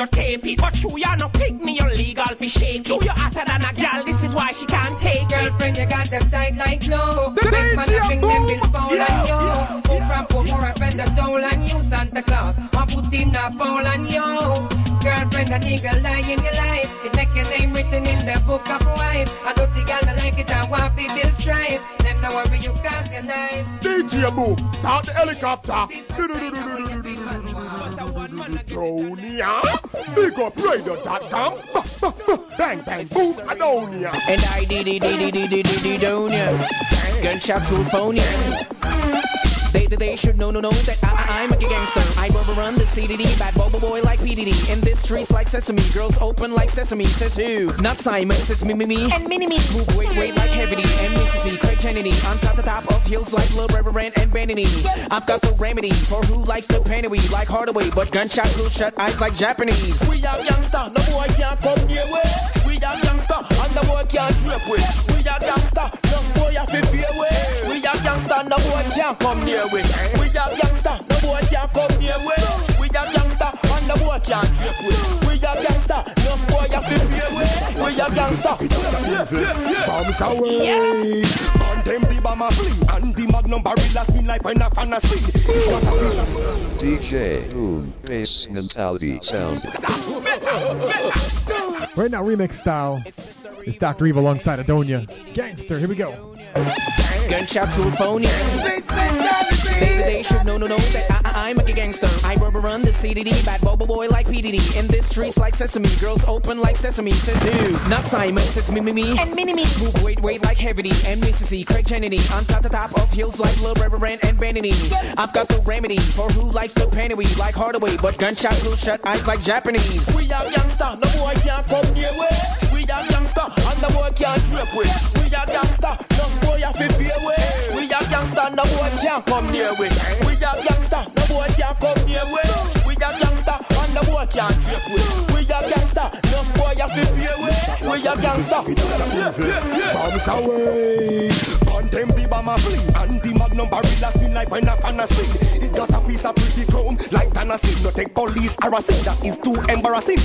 want videotape it. But true, you're no pick me, you're legal for shake it. True, you're hotter than a gal, this is why she can't take it. Girlfriend, you got them tight like glue. Make man a bring them bill bowl and you. Move from Pomor and spend the soul on you, Santa Claus. I put in a bowl on you. Girlfriend, a nigga lie in your life. It make your name written in the book of wife. I don't think I'll like it and want to build strife. Them know worry you cause you're nice. DJ Boom, start the helicopter. Dronia, BigUpRadio.com. Bang, bang, boom, Adonia. And I did it, did it, did it, did it, don't ya? Gunshot ya. They, they, they should know, no, know that I, I'm a gangster. I rubber run the CDD, bad bobo boy like PDD. In this streets like sesame, girls open like sesame. Says who? Not Simon, says me, me, me. And mini me. Move weight, weight like heavy and Mississippi. Craig Kennedy. On top, to top of hills like Lil Reverend and Vanity. I've got the remedy for who likes the panty like Hardaway, but gunshot will shut eyes like Japanese. We are youngster, no boy can't come near we. We are youngster, and the boy can't trip we. We are youngster, no boy have to fear we. Youngster, no boy can't come near we. We are youngster, no boy can't come near we. We are youngster, and the boy can't trip we. We are youngster, no boy have to fear we. We are youngster. Bounce away. Burn them the bomber flee. And the magnum barrel spin like when a fan a swing. What a feel. DJ Boom Bass Mentality Sound. Right now, remix style. It's Dr. Evil alongside Adonia. Gangster, here we go. Gunshot full phone ya. They, they should know, no, know that I, I, I'm a gangster. I rubber run the CDD, bad bobo boy like PDD. In this streets like sesame, girls open like sesame. Says who? Not Simon, says me, me, me. And mini me. Move weight, weight like heavy and Mississippi. Craig Kennedy. On top, the top of hills like Lil Reverend and Vanity. I've got the remedy for who likes the panty like Hardaway, but gunshots will shut eyes like Japanese. We are youngster, no boy can't come near. Youngster, and the boy can't trip we. We are youngster, no boy have to fear we. We are youngster, no boy can't come near we. We are youngster, no boy can't come near we. We are youngster, and the boy can't trip we. We are youngster, no boy have to fear we. We are youngster. Bounce away. Them the bomber flee. And the magnum barrel spin like when a fan a swing. It got a piece of pretty chrome like Tennessee. No take police harassing. That is too embarrassing.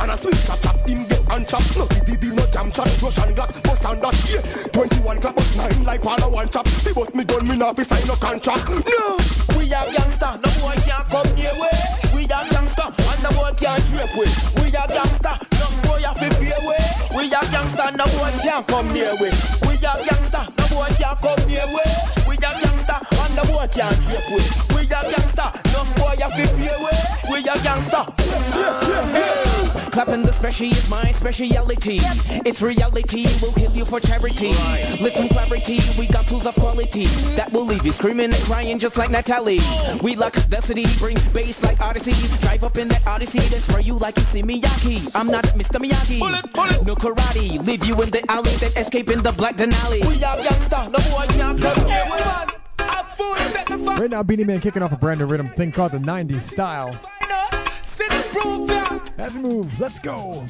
And a swing chop chop in and chop. No did no jam chop. Russian Glock bust and that. Yeah. 21 clap bust nine like one one chop. The bust me gun me not be sign no contract. No. We are youngster, no boy can't come near we. We are youngster, and the boy can't trip we. We are youngster, no boy have to fear we. We are youngster, no boy can't come near we. We are youngster, no boy can't come near we. We are youngster, and the boy can't trip we. We are youngster, no boy have to fear we. We are youngster. Clapping the special is my speciality. It's reality, we'll kill you for charity. Listen, clarity, we got tools of quality that will leave you screaming and crying just like Natalie. We like the city, bring bass like Odyssey. Drive up in that Odyssey, then spray you like it's Miyagi. I'm not Mr. Miyagi. No karate, leave you in the alley, then escape in the black Denali. We are youngster, no boy can't come near we. I'm full of that the Right now, Beenie Man kicking off a brand new rhythm thing called the 90s style. Let's move, let's go.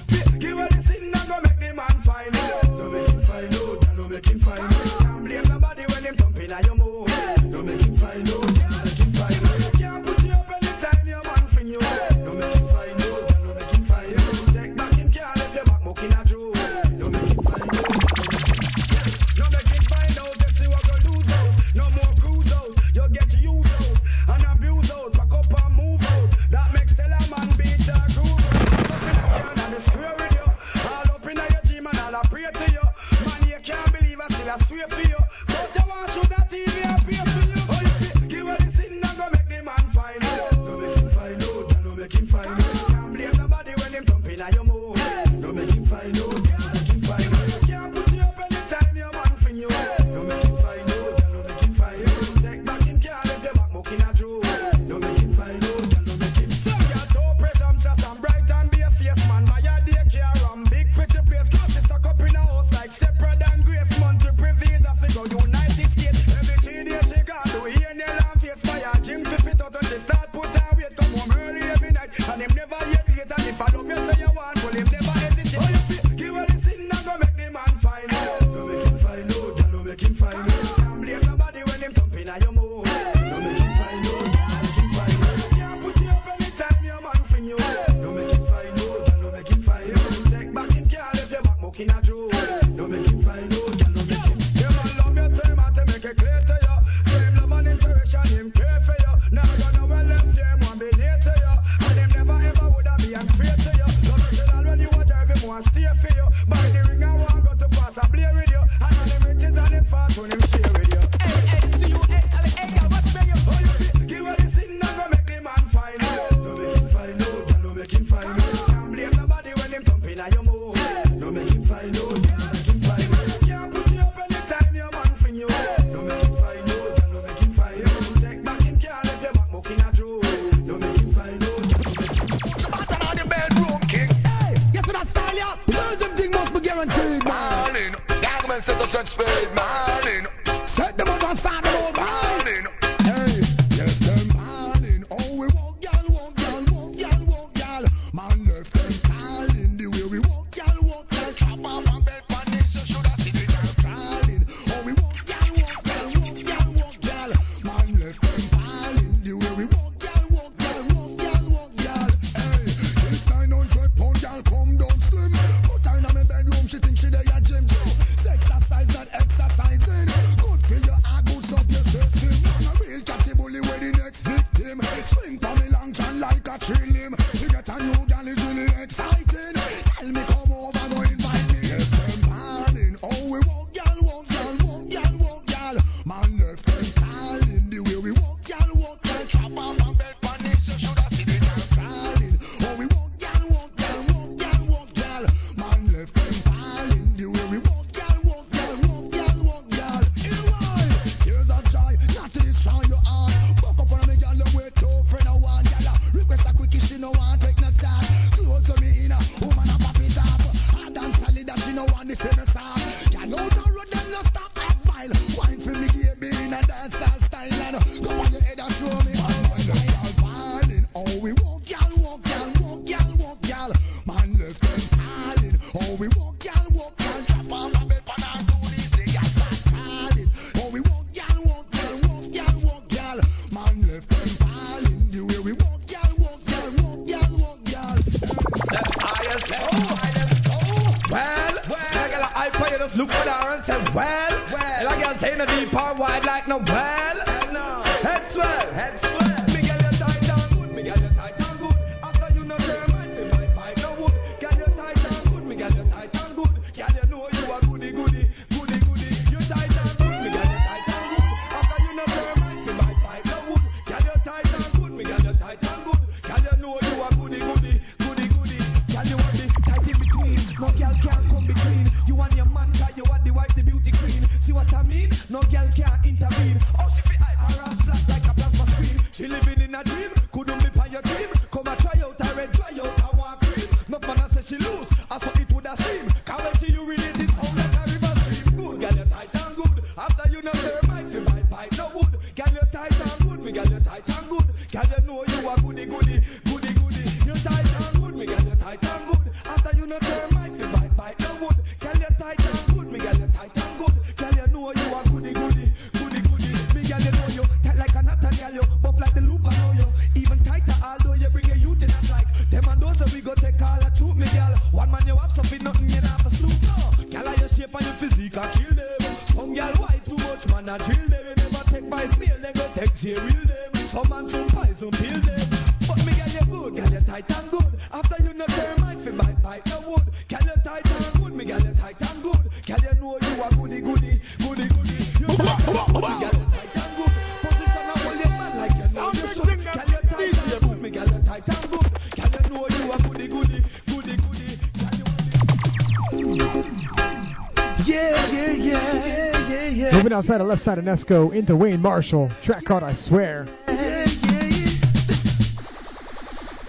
Outside the left side of Nesco into Wayne Marshall. Track called I Swear.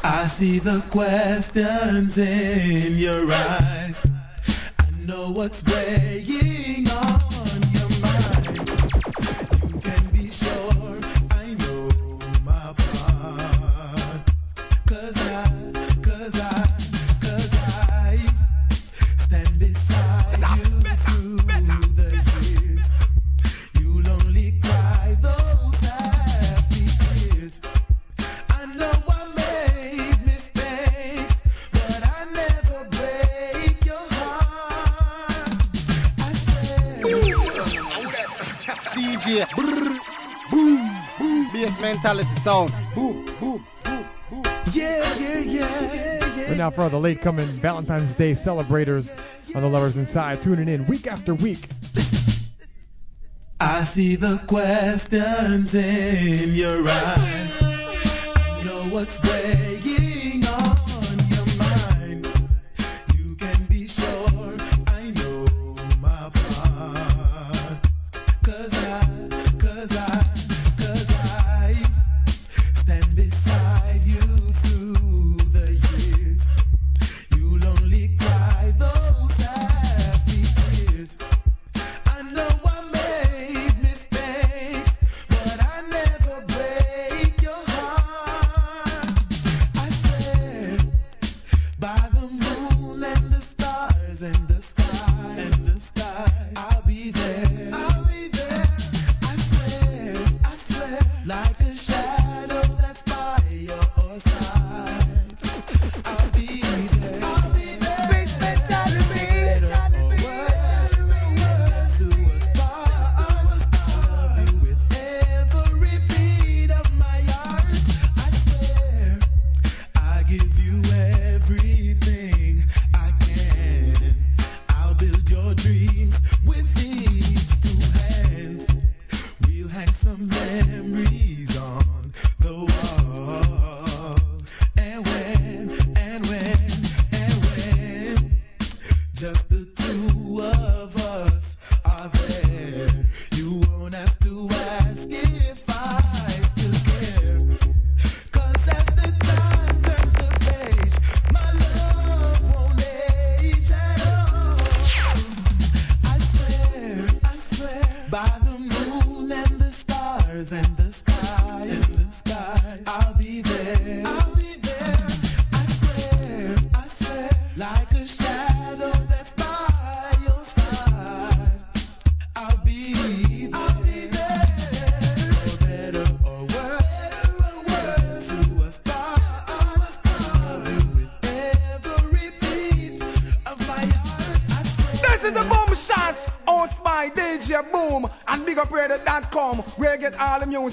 I see the questions in your eyes. I know what's weighing for the late coming Valentine's Day celebrators on the Lovers Inside, tuning in week after week. I see the questions in your eyes. I know what's weighing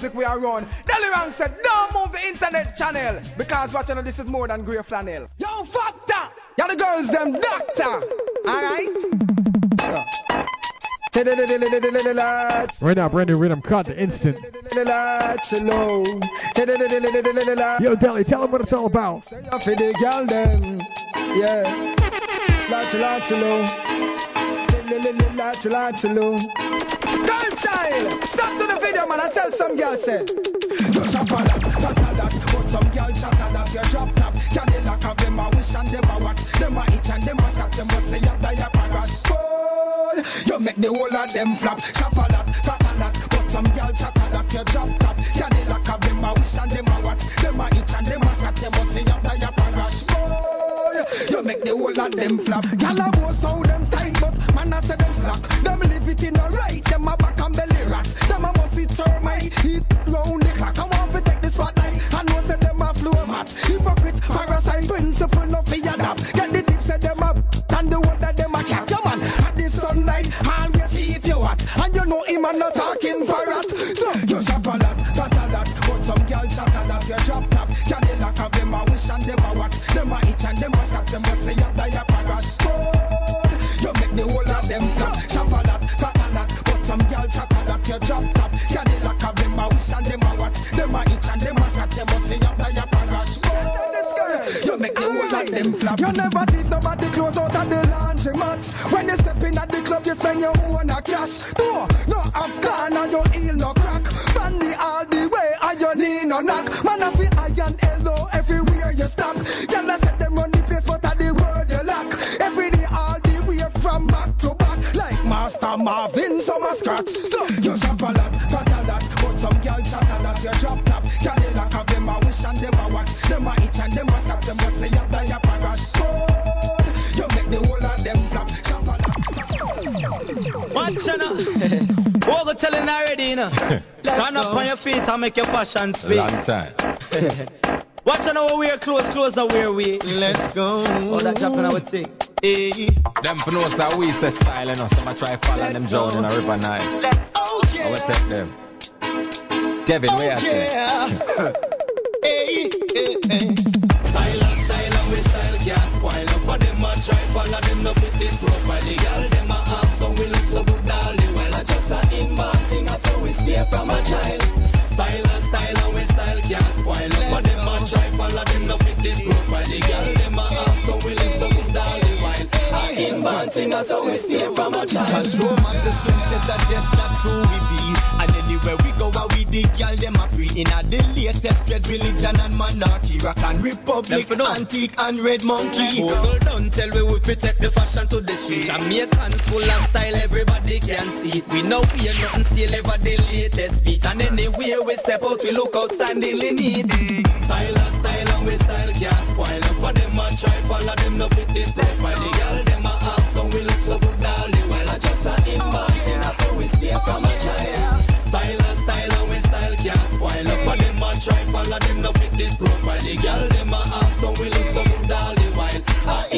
music we are run. Delly Ranx said, don't move the internet channel, because what you know, this is more than grey flannel. Yo, factor! You're the girls, them doctor! Alright? Right now, brand new rhythm called The Instant. Yo, Deli, tell them what it's all about. For the girl them, yeah. Girl child, stop to the video, man. I tell some girl say. You a but some girl you drop top. Them a wish and them a watch, them a itch and them a scratch, them a your parash. Boy, you make the whole of them flap. A chatter that, but some girl you drop top. Them a wish and them a watch, them a itch and them a scratch, them a your parash. Boy, you make the whole of them a Say them. Live it in a right, them a back and belly rats. Them a must it termite, eat round the clock. I want to take the spotlight, I know say them a floor mat. Hypocrite, parasite, principle no fear adapt. Get the tips say them up, and the that them a cat. Yeah man, at the sunlight, always keep you hot. And you know him a not talking parrot. So you shop a lot, that a lot, but some girl chatter that you drop top. Cadillac have them a wish and them a watch. Them a itch and them a scratch, them a say chatter that you drop top. Cadillac them a wish and them a watch. Them a itch and them a scratch, them a say your parrot. Boy, you make the whole of them flap. You never did nobody close out of the laundry mat. When you step in at the club, you spend your own a cash. No, no Afghan and you heal no crack. Bandy all the way and you need no knock. Man, I feel iron elbow everywhere you stop. Y'all a set them run the place, but at the word you lack. Every day, all the way from back to back. Like Master Marvin, some a scratch. So, them a wax. Them a itch and them a scratch. Them a say you die a parash. Good. You make the whole of them flap. Shop a lot. Watch you now. Telling already, you know? Stand up on your feet and make your fashion speak. Long time. Watch you now, wear clothes, clothes are wear we. Let's go. Oh, that Japan I would think. Hey. Them for know say we say style and us, some a try follow them drown in a river Nile. Oh, I will take them. Kevin, where you oh, say? Yeah. Try follow them no fit this profile. The girl them a ask so we look so good darling. Well I just a inbound thing I so we stay from a child. Style style we style can't spoil them a try follow them no fit this profile. The girl them a ask so we look so good darling. While a inbound thing I so we stay from a child. Cause romance is strength, that yes, that's who we be. And anywhere we go, where we dig, y'all them a pre. In a the latest red religion and monarchy, rock and republic, antique and red monkey. Google don't tell we we take the fashion to the street. Jamaicans full of style, everybody can see it. We know we are nothing still ever the latest beat. And anywhere we step out, we look outstandingly neat. Style style and we style can't spoil. For them and try follow them no fit this. The girl try follow them no fit this profile. The girl them a ask so we look so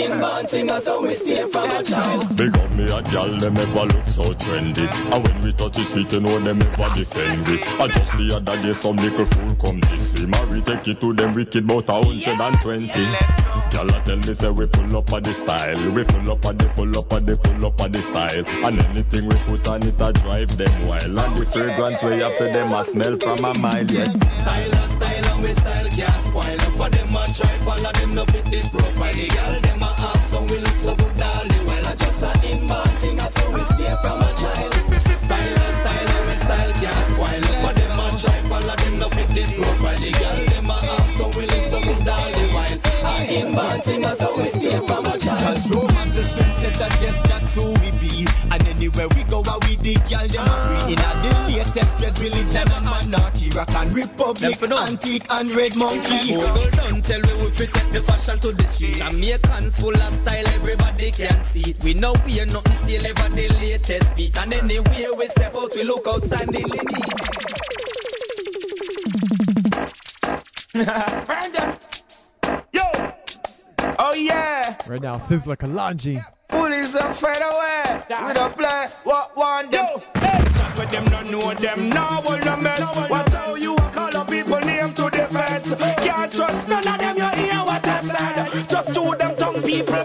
a inbound that's how we stay from a child. Big up me a gal, them ever look so trendy. And when we touch the street, you know them ever defend it. I just the other day, some little fool come this way. Marry take it to them wicked about a hundred and twenty. Gal a tell me say we pull up at the style, we pull up at the pull up at the pull up at the style. And anything we put on it I drive them wild. And the fragrance we have say them a smell from a mile. Yes. Style style and we style can't spoil. For them a try follow them no fit this profile. The girl them a so we we we we we we go, where we dig, y'all them a free. In a the latest red religion and monarchy, rock and republic, antique and red monkey. Google don't tell we we fit take the fashion to the street. Jamaicans full of style, everybody can see it. We know we are nothing still ever the latest beat. And anywhere we step out, we look outstandingly neat. Brandon. Yo. Oh yeah. Right now, Sizzla Kalonji. Police are fed away. We don't play what want them. Yo, hey. Them, don't know them. Now will no mess. Watch how you call up people name to defense. Can't trust none of them. You hear what I said. Just to them tongue people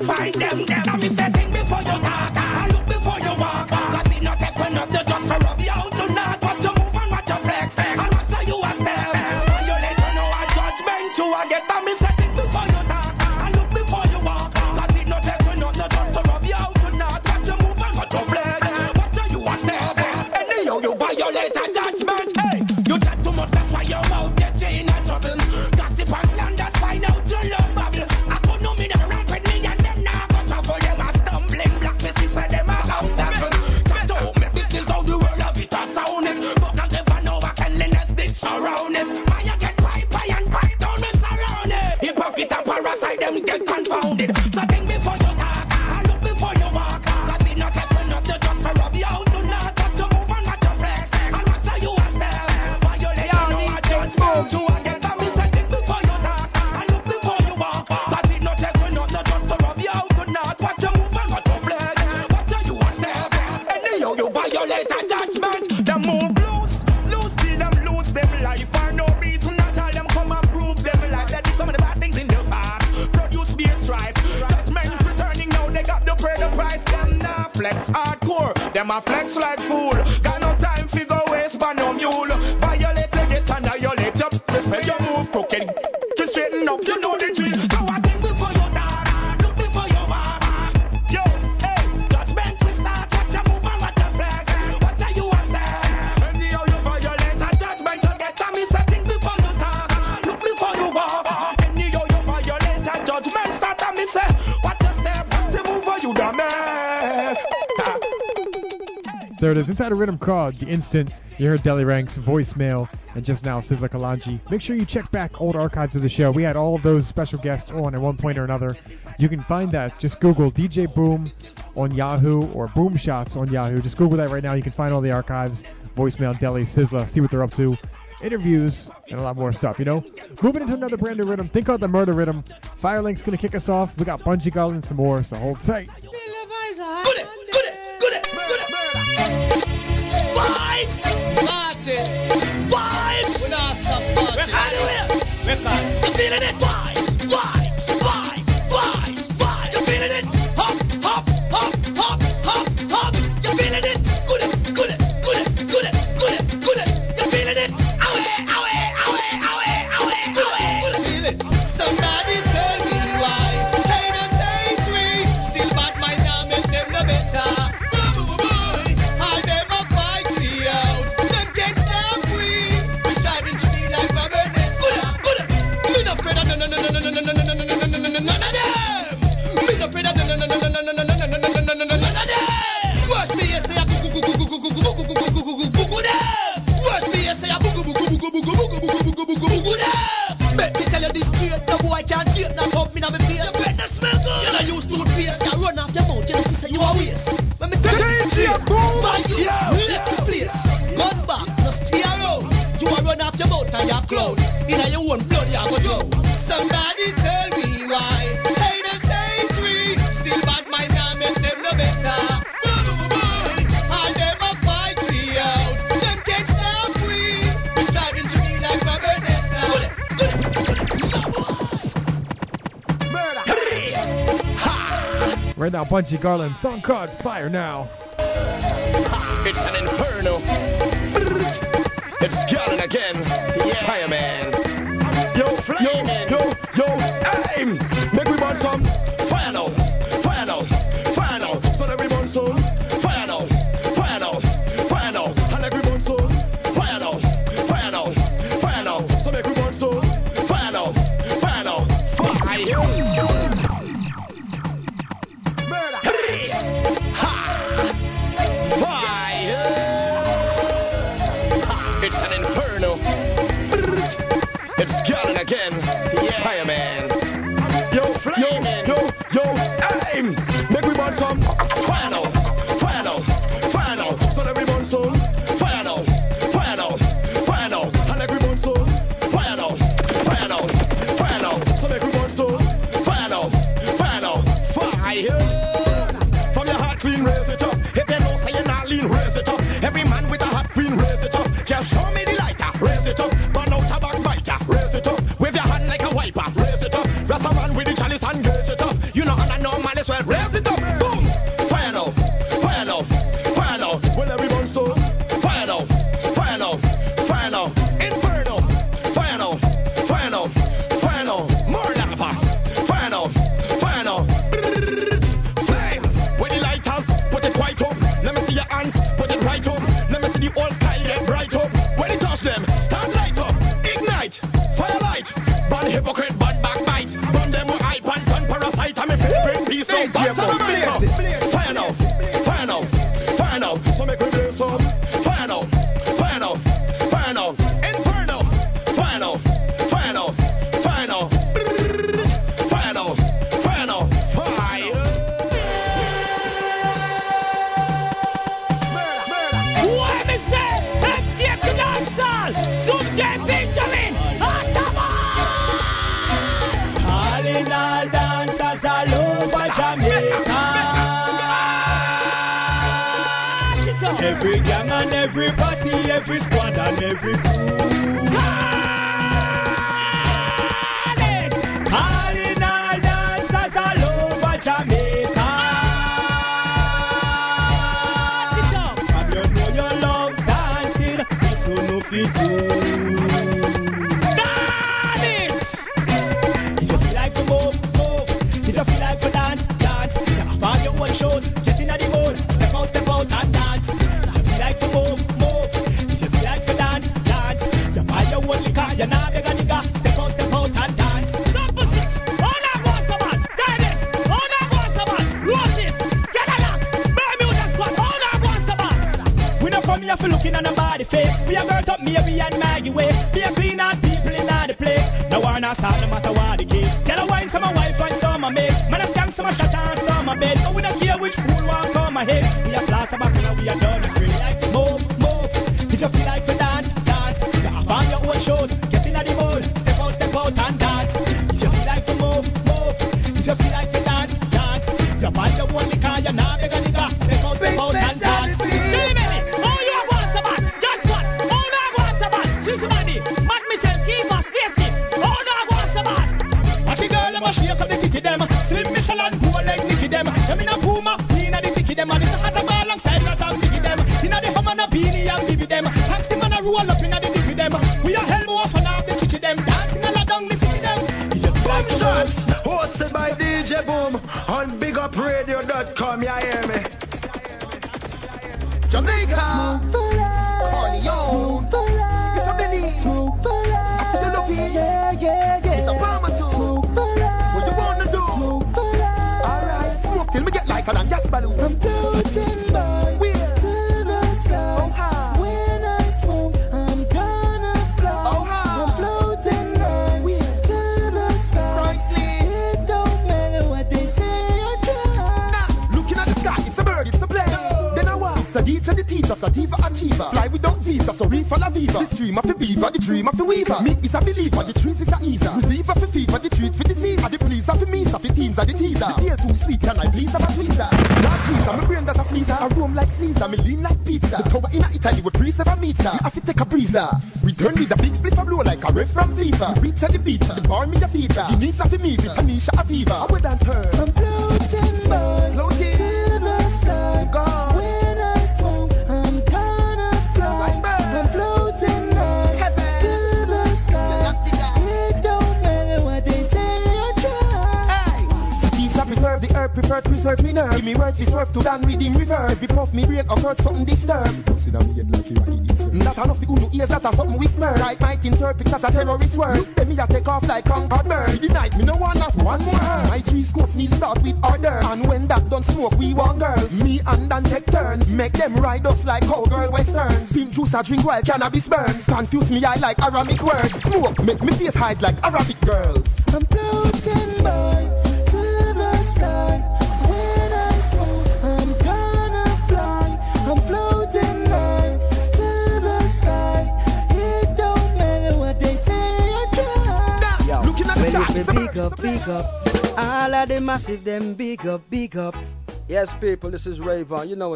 flex hardcore. Them a flex like fool. it is. Inside a Rhythm Crowd, the instant you heard Delly Ranx voicemail, and just now Sizzla Kalonji. Make sure you check back old archives of the show. We had all of those special guests on at one point or another. You can find that. Just Google DJ Boom on Yahoo or Boom Shots on Yahoo. Just Google that right now. You can find all the archives, voicemail, Deli, Sizzla, see what they're up to interviews, and a lot more stuff, you know? Moving into another brand new rhythm, think of the Murder Rhythm. Firelink's gonna kick us off. We got Bunji Garlin some more, so hold tight. Good it, good it, good it, Vibes! Martin! Vibes! We're not some We're here! out Bunji Garlin. Song called Fire Now. It's an inferno. It's Garland again. Yeah. Fireman. Yo, flame. Yo, yo, yo, aim. Make me want some.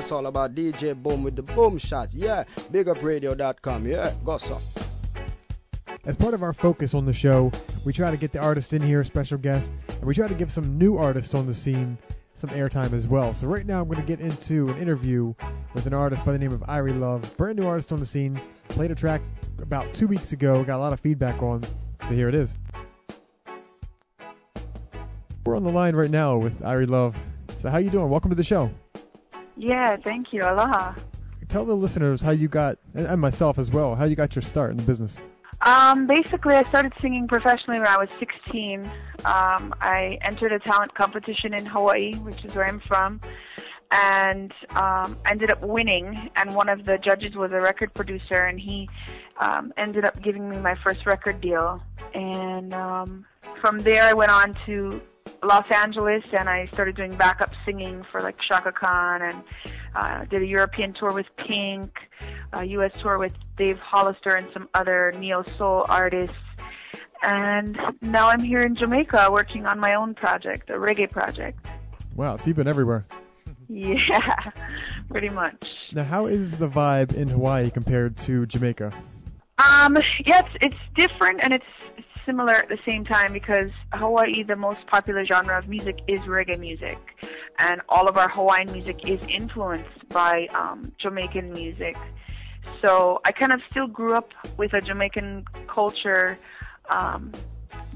It's all about DJ Boom with the boom shots. Yeah, bigupradio.com. Yeah, go so. As part of our focus on the show, we try to get the artists in here, special guests, and we try to give some new artists on the scene some airtime as well. So right now I'm going to get into an interview with an artist by the name of Irie Love, brand new artist on the scene. Played a track about two weeks ago, got a lot of feedback on, so here it is. We're on the line right now with Irie Love. So how you doing? Welcome to the show. Yeah, thank you. Aloha. Tell the listeners how you got, and myself as well, how you got your start in the business. Um, basically, I started singing professionally when I was 16. Um, I entered a talent competition in Hawaii, which is where I'm from, and um, ended up winning. And one of the judges was a record producer, and he um, ended up giving me my first record deal. And um, from there, I went on to Los Angeles, and I started doing backup singing for like Chaka Khan, and uh, did a European tour with Pink, a U.S. tour with Dave Hollister and some other neo soul artists. And now I'm here in Jamaica working on my own project, a reggae project. Wow, so you've been everywhere. Yeah, pretty much. Now, how is the vibe in Hawaii compared to Jamaica? Um, yeah, it's, it's different and it's similar at the same time because Hawaii, the most popular genre of music is reggae music, and all of our Hawaiian music is influenced by um, Jamaican music. So I kind of still grew up with a Jamaican culture, um,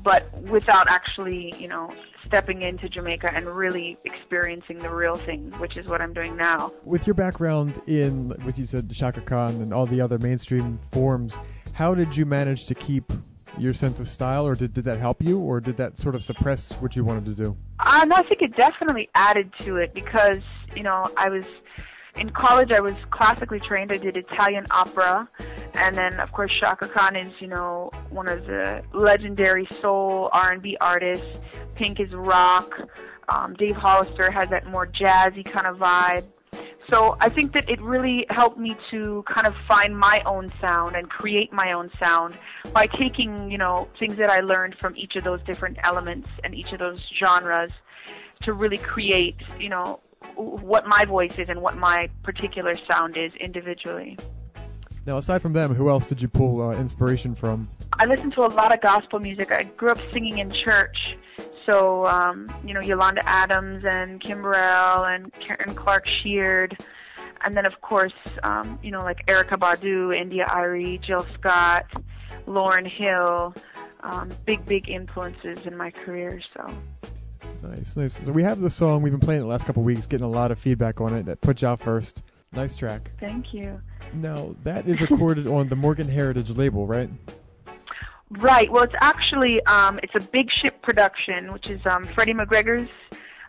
but without actually, you know, stepping into Jamaica and really experiencing the real thing, which is what I'm doing now. With your background in, what you said, Chaka Khan and all the other mainstream forms, how did you manage to keep your sense of style, or did, did that help you, or did that sort of suppress what you wanted to do? No, I think it definitely added to it because, you know, I was in college, I was classically trained. I did Italian opera, and then of course Chaka Khan is, you know, one of the legendary soul R&B artists. Pink is rock. Um, Dave Hollister has that more jazzy kind of vibe. So I think that it really helped me to kind of find my own sound and create my own sound by taking, you know, things that I learned from each of those different elements and each of those genres to really create, you know, what my voice is and what my particular sound is individually. Now, aside from them, who else did you pull uh, inspiration from? I listen to a lot of gospel music. I grew up singing in church. So, um, you know, Yolanda Adams and Kim Burrell and Karen Clark Sheard. And then, of course, um, you know, like Erykah Badu, India.Arie, Jill Scott, Lauryn Hill. Um, big, big influences in my career. So, Nice, nice. So we have the song. We've been playing it the last couple of weeks, getting a lot of feedback on it. That put you out first. Nice track. thank you. Now that is recorded on the Morgan Heritage label, right? Right. Well, it's actually um, it's a Big Ship production, which is um, Freddie McGregor's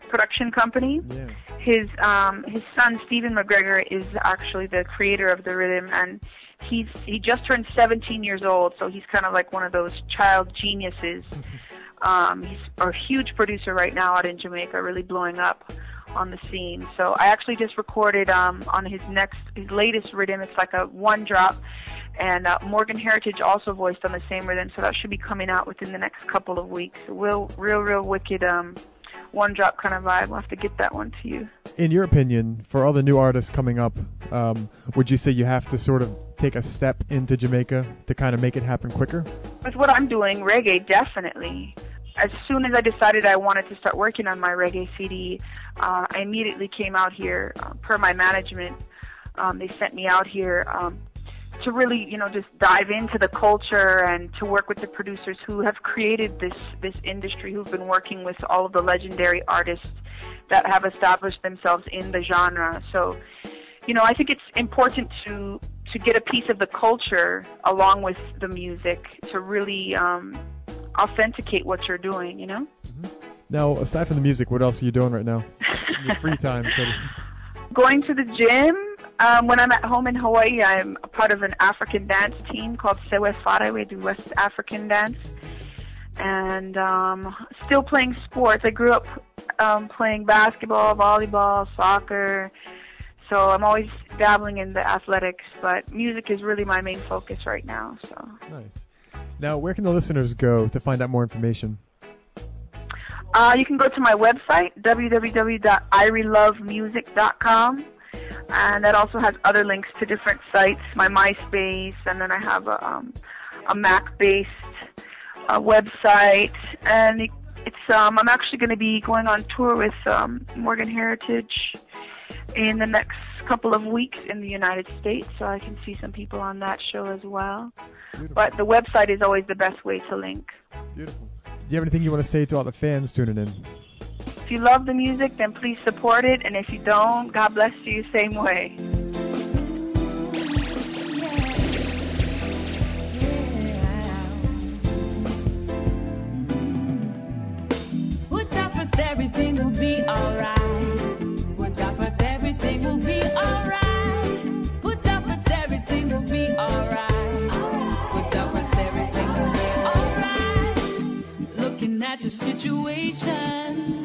production company. Yeah. His um, his son Stephen McGregor is actually the creator of the rhythm, and he's he just turned 17 years old, so he's kind of like one of those child geniuses. um, he's a huge producer right now out in Jamaica, really blowing up on the scene. So I actually just recorded um, on his next his latest rhythm. It's like a one drop. And uh, Morgan Heritage also voiced on the same rhythm, so that should be coming out within the next couple of weeks. Real, real, real wicked um, one drop kind of vibe. We'll have to get that one to you. In your opinion, for all the new artists coming up, um, would you say you have to sort of take a step into Jamaica to kind of make it happen quicker? With what I'm doing, reggae definitely. As soon as I decided I wanted to start working on my reggae CD, uh, I immediately came out here. Uh, per my management, um, they sent me out here um, to really, you know, just dive into the culture and to work with the producers who have created this this industry, who've been working with all of the legendary artists that have established themselves in the genre. So, you know, I think it's important to to get a piece of the culture along with the music to really um, authenticate what you're doing. You know. Now, aside from the music, what else are you doing right now? In your free time. So Going to the gym. Um, when I'm at home in Hawaii, I'm a part of an African dance team called Sewe Fare. We do West African dance. And um, still playing sports. I grew up um, playing basketball, volleyball, soccer. So I'm always dabbling in the athletics, but music is really my main focus right now. So nice. Now, where can the listeners go to find out more information? uh, you can go to my website www.irielovemusic.com, and that also has other links to different sites, my MySpace, and then I have a um, a Mac-based uh, website, and it, it's um, I'm actually going to be going on tour with um, Morgan Heritage in the next couple of weeks in the United States, so I can see some people on that show as well. But the website is always the best way to link. Beautiful. Do you have anything you want to say to all the fans tuning in? If you love the music, then please support it, and if you don't, God bless you same way. Everything will be alright. Put up with everything will be alright. Everything will be alright. Everything will be alright. Looking at situation,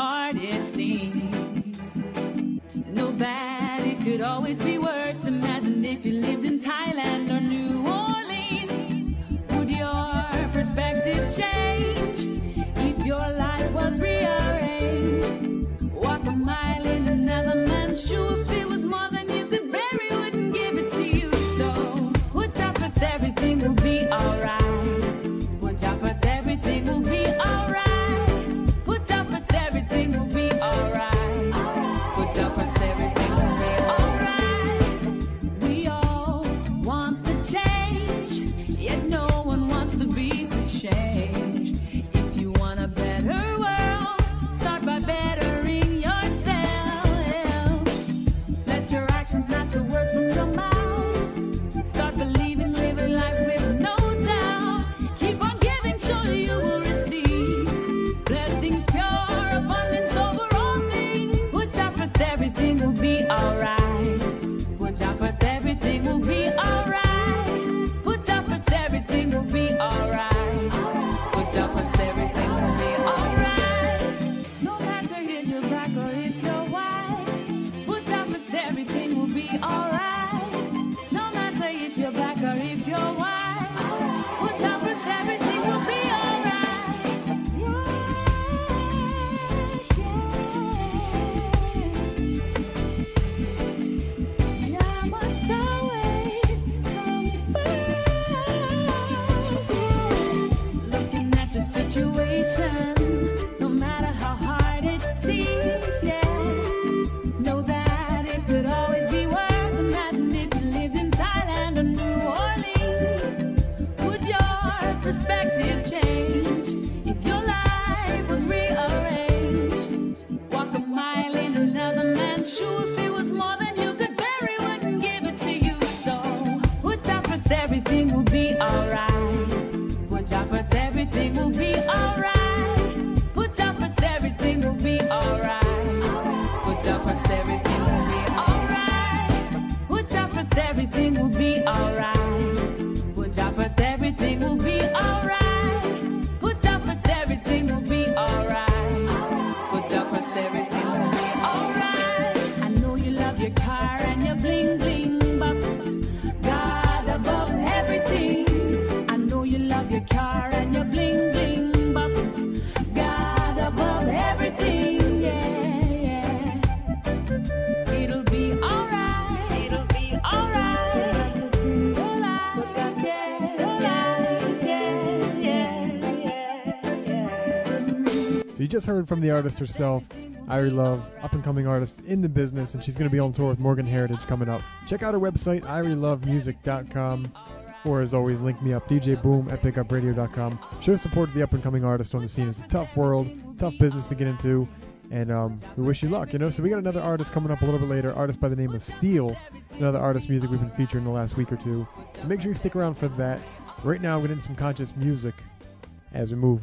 no just heard from the artist herself, Irie Love, up and coming artist in the business, and she's going to be on tour with Morgan Heritage coming up. Check out her website, irielovemusic.com, or as always, link me up, DJ Boom at bigupradio.com. Show support to the up and coming artist on the scene. It's a tough world, tough business to get into, and um, we wish you luck, you know. So we got another artist coming up a little bit later, artist by the name of Steel, another artist music we've been featuring the last week or two. So make sure you stick around for that. Right now, we're getting some conscious music as we move.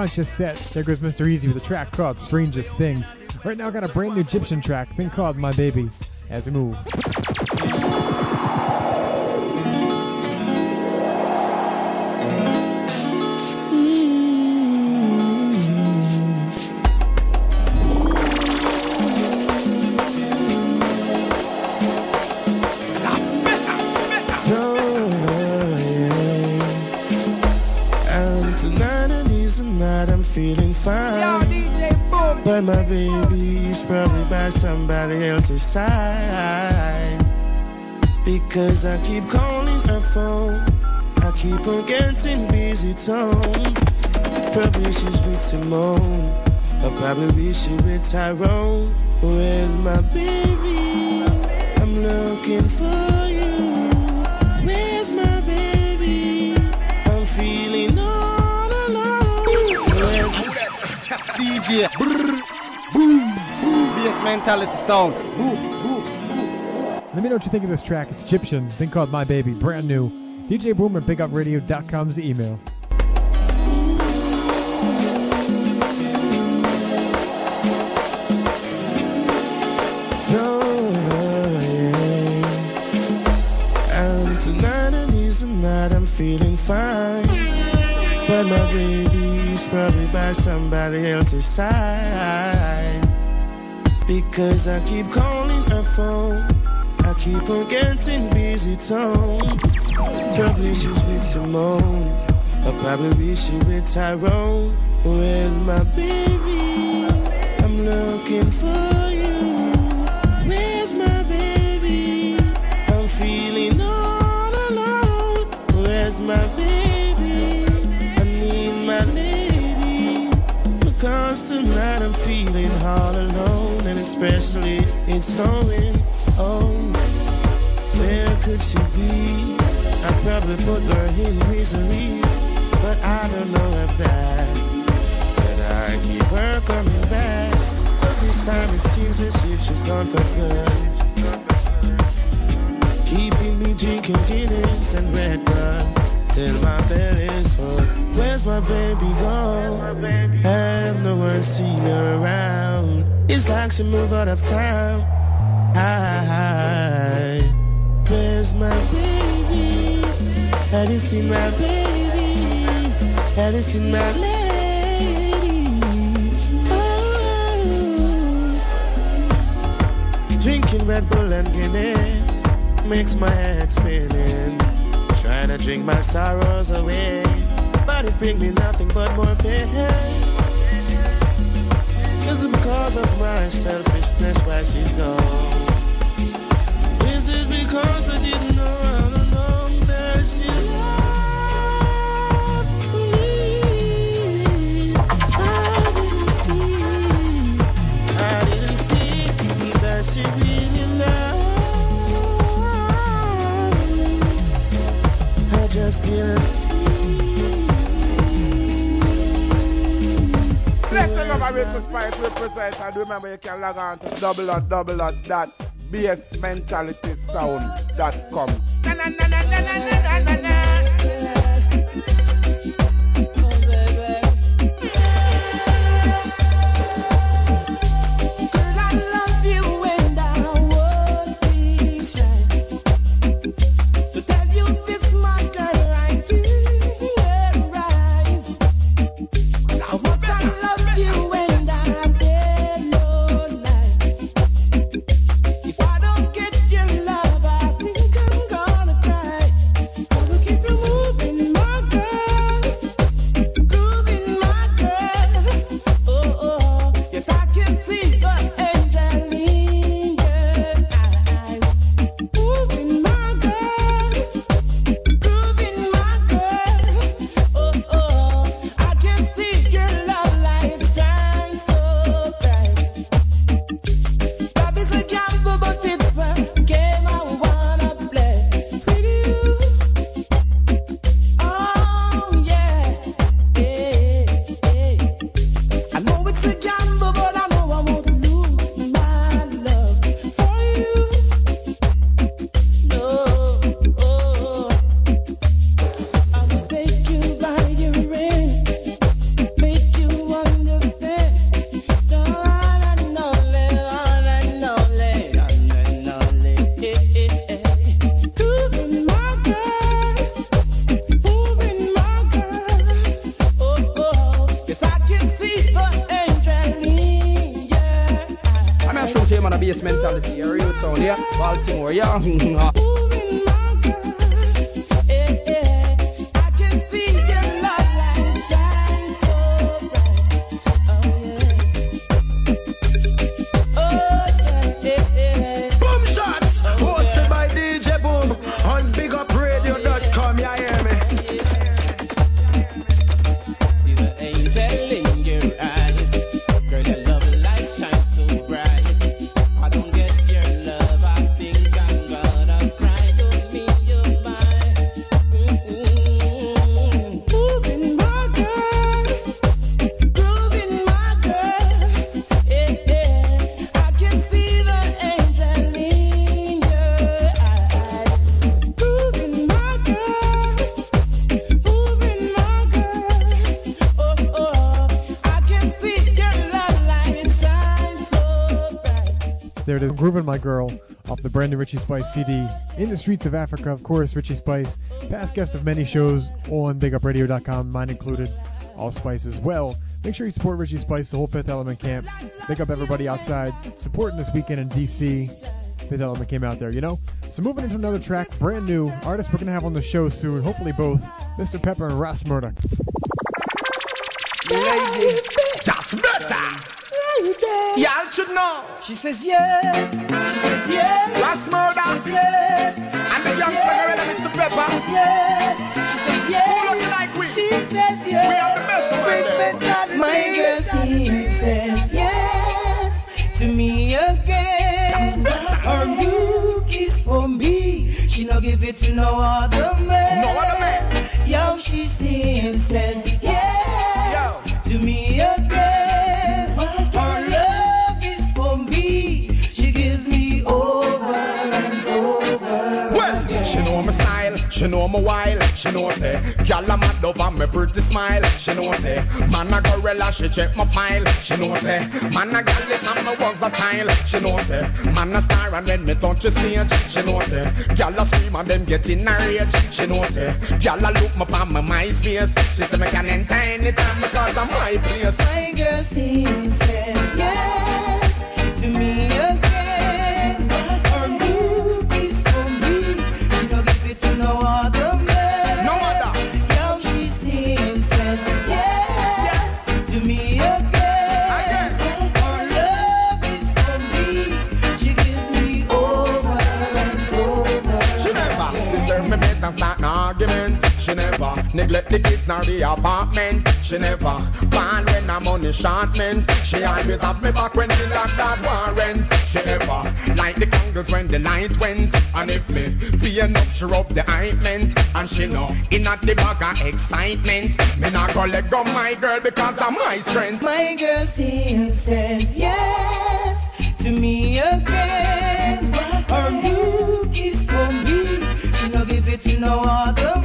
Conscious set, there goes Mr. Easy with a track called Strangest Thing. Right now, I got a brand new Egyptian track, thing called My Baby, as we move. Because I keep calling her phone. I keep on getting busy tone. Probably she's with Simone. Or probably she with Tyrone. Where's my baby? I'm looking for you. Where's my baby? I'm feeling all alone. DJ. Brr, boom, boom. Bass mentality sound. Me know what you think of this track. It's Egyptian, thing called My Baby, brand new. DJ Boom at BigUpRadio.com's email. Feeling fine. But my baby's probably by somebody else's side. Because I keep calling her phone. I keep on getting busy tone. Probably she's with Simone. Or probably she with Tyrone. Where's my baby? I'm looking for you. Where's my baby? I'm feeling all alone. Where's my baby? I need my lady. Because tonight I'm feeling all alone. And especially it's snowing. Oh, I probably put her in misery. But I don't know if that. But I keep her coming back. But this time it seems as if she's gone for good. Keeping me drinking Guinness and Red Bull till my belly's full. Where's my baby gone? Have no one seen her around. It's like she moved out of town. Hi, where's my baby? Have you seen my baby? Have you seen my lady? Oh. Drinking Red Bull and Guinness makes my head spinning. Trying to drink my sorrows away, but it brings me nothing but more pain. Is it because of my selfishness why she's gone? Richie Spice and remember you can log on to double dot double dot dot bassmentalitysound.com. Na na na na na na na na na. Girl off the Brandon new Richie Spice CD. In the Streets of Africa, of course, Richie Spice, past guest of many shows on BigUpRadio.com, mine included, all Spice as well. Make sure you support Richie Spice, the whole Fifth Element camp. Big up everybody outside supporting this weekend in DC. Fifth Element came out there, you know? So moving into another track, brand new artist we're going to have on the show soon, hopefully both, Mr. Pepper and Ross Murdoch. Lady. That's better. Y'all should know. She says yes. She says yes. Ross Murdoch. Yes. And the young yes. Mr. Pepper. Yes. She says yes. Who looking like we? She says yes. We are the best one. My girl, she says yes to me again. Her look is for me. She no give it to no other man. No other man. Yo, she sings says yes she know my while, she know say, girl I'm mad over me pretty smile, she know say, man a gorilla, she check my file, she know say, man a gal and was a child, she know say, man a star and then me touch the stage, she know say, girl a scream and then get in a rage, she know say, girl a look me on my MySpace, she say me can enter anytime because I'm my place. My girl sings neglect the kids nor the apartment. She never ban when I'm on the short man. She always have me back when she lock that warrant. She never like the candles when the night went. And if me pay enough, she rub the ointment. And she know in at the bag of excitement. Me not go let go my girl because of my strength. My girl sings says yes to me again. Her look is for me. She no give it to no other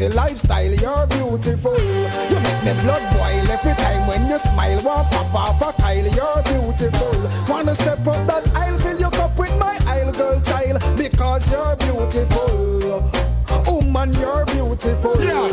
and lifestyle. You're beautiful. You make me blood boil every time when you smile. Want pop off a Kyle. You're beautiful. Wanna step up that aisle, fill your cup with my aisle girl child because you're beautiful. Woman, you're beautiful. Yeah,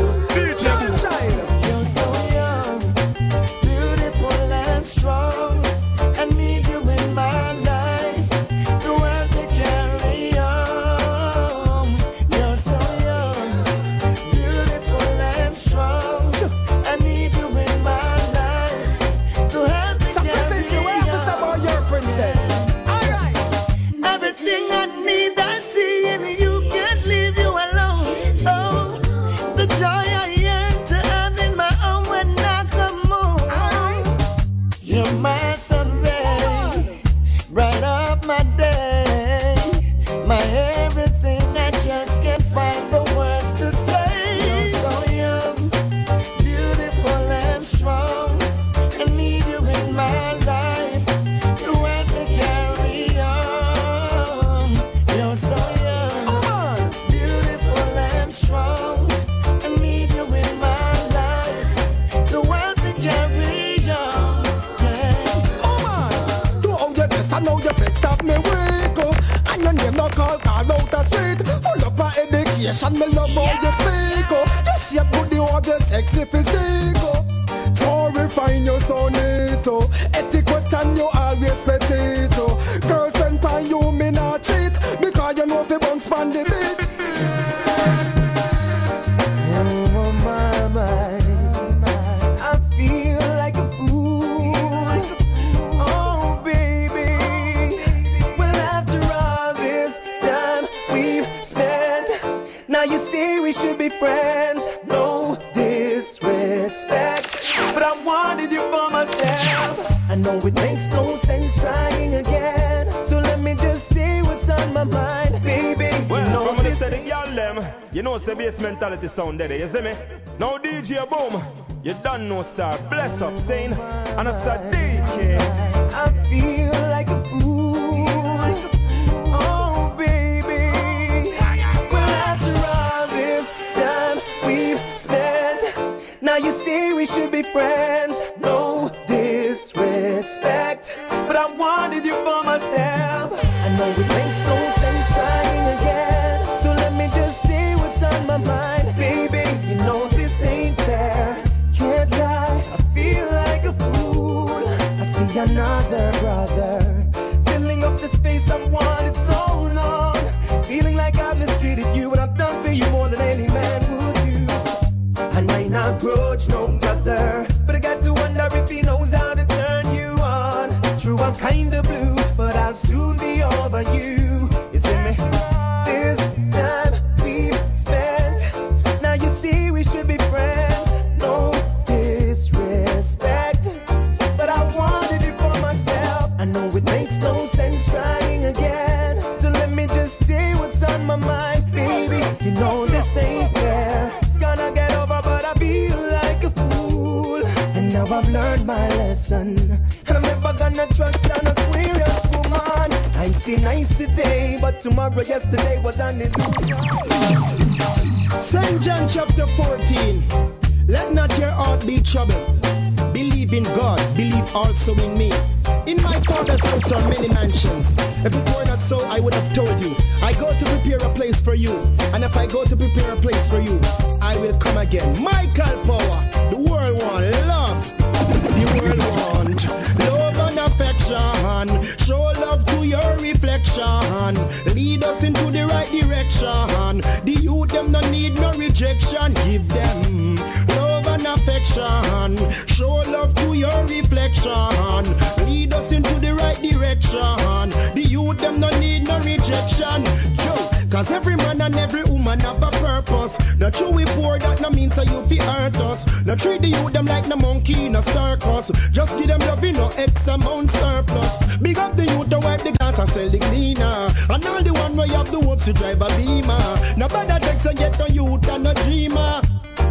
hurt us. Not treat the youth them like no monkey in a circus. Just give them love in no X amount surplus. Big up the youth to wipe the glass and sell the cleaner. And all the one you have the hopes to drive a beamer. Now better text and get no youth and no dreamer.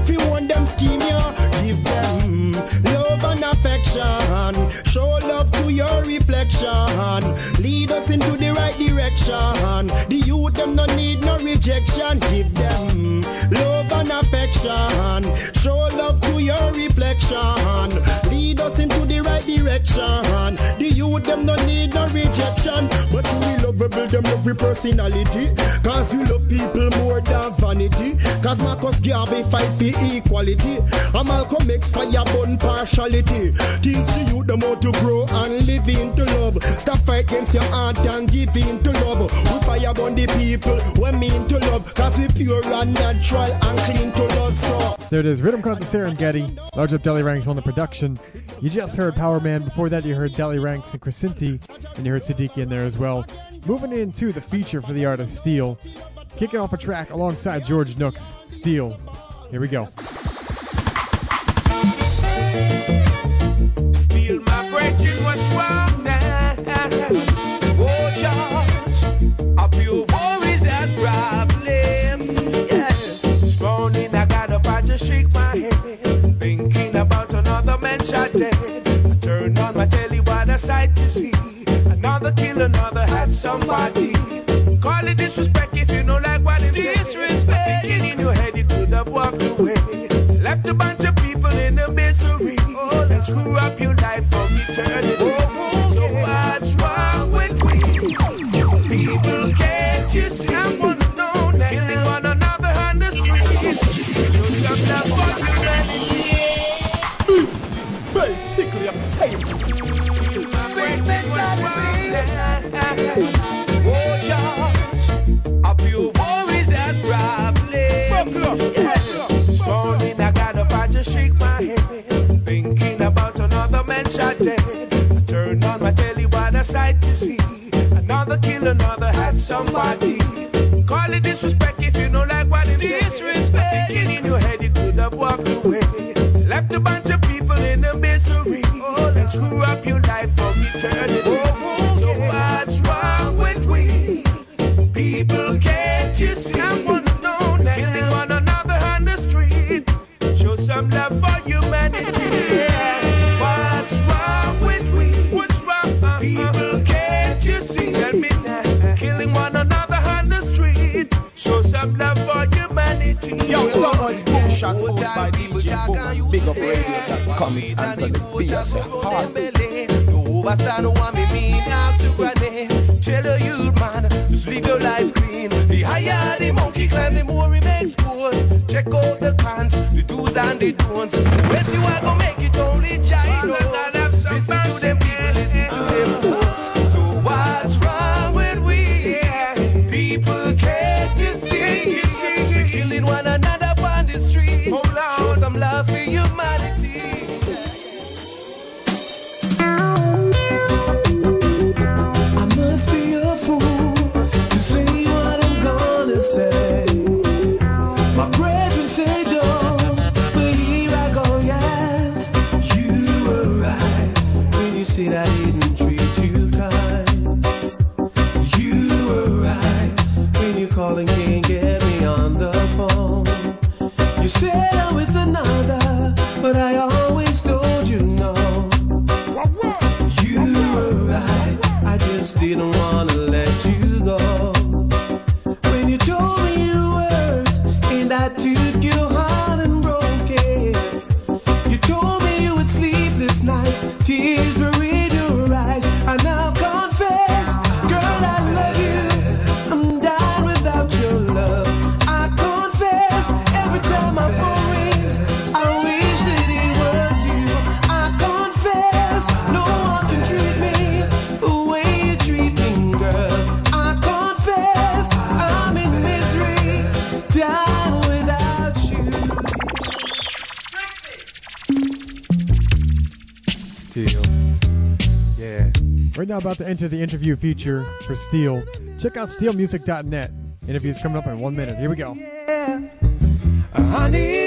If you want them scheme ya, give them love and affection. Show love to your reflection. Lead us into the right direction. The youth them no need no rejection. Give them love and. Show love to your reflection. Lead us into the right direction. The youth them no need no rejection. Build them love your personality. Cause you love people more than vanity. Cause Marcus Garvey fight for equality. And Malcolm X fire burn partiality. Teach you the youth them how to grow and live into love. Stop fight against your heart and give in to love. We fire burn the people we mean to love. Cause we pure and natural and clean to love. So There it is. Rhythm Cut the Serengeti. Large Up Delly Ranx on the production. You just heard Power Man. Before that, you heard Delly Ranx and Crescenti. And you heard Siddiqui in there as well. Moving into the feature for the artist Steel. Kicking off a track alongside George Nooks. Steel. Here we go. Sight to see. Another kill, another had somebody. Call it disrespect if you don't like what it is. Disrespect. Thinking in your head, you could have walked away. Left a bunch of people in a misery. and screw up your life for eternity. sight to see. Another kill, another had somebody. Call it disrespect if you don't like what it is. Disrespect. Thinking in your head you could have walked away. Left a bunch of people in a misery. Oh, and screw up your life for eternity. BigUpRadio.com. It's Anthony B. I say hard. Overstand what me mean, ask to granny. Tell a youth man, just live your life clean. The higher the monkey climb, the more he makes. Check out the cons, the do's and the don'ts. When you are Now, about to enter the interview feature for Steel. Check out steelmusic.net. Interview's coming up in one minute. Here we go. Honey,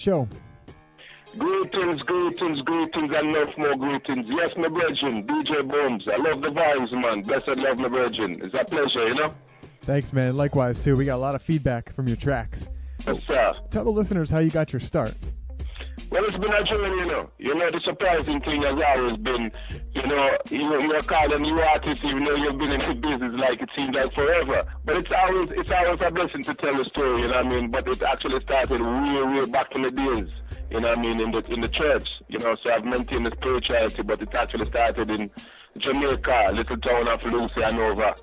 show. Greetings, greetings, greetings, and love more greetings. Yes, my virgin, DJ Booms. I love the vibes, man. Blessed love, my virgin. It's a pleasure, you know? Thanks, man. Likewise, too. We got a lot of feedback from your tracks. Yes, sir. Tell the listeners how you got your start. Well, it's been a journey, you know. You know, the surprising thing has always been, you know, you, you're called a new artist, even though you've been in the business like it seems like forever. But it's always, it's always a blessing to tell a story, you know what I mean? But it actually started way, way back in the days, you know what I mean, in the, in the church, you know, so I've maintained the spirituality, but it actually started in Jamaica, little town of Lucea, Hanover,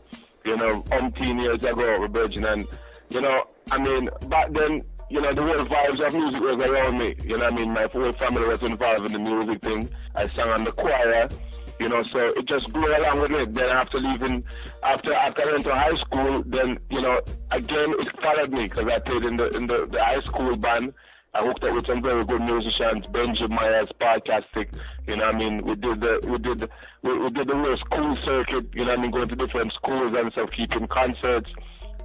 you know, umpteen years ago, Virgin, and you know, I mean, back then, you know, the whole vibes of music was around me. You know what I mean? My whole family was involved in the music thing. I sang on the choir, you know, so it just grew along with it. Then after leaving, after after I went to high school, then, you know, again, it followed me because I played in the, in the, the high school band. I hooked up with some very good musicians, Benji Myers, Parkastic, you know what I mean? We did the, we did, we, we did the real school circuit, you know what I mean? Going to different schools and stuff, keeping concerts.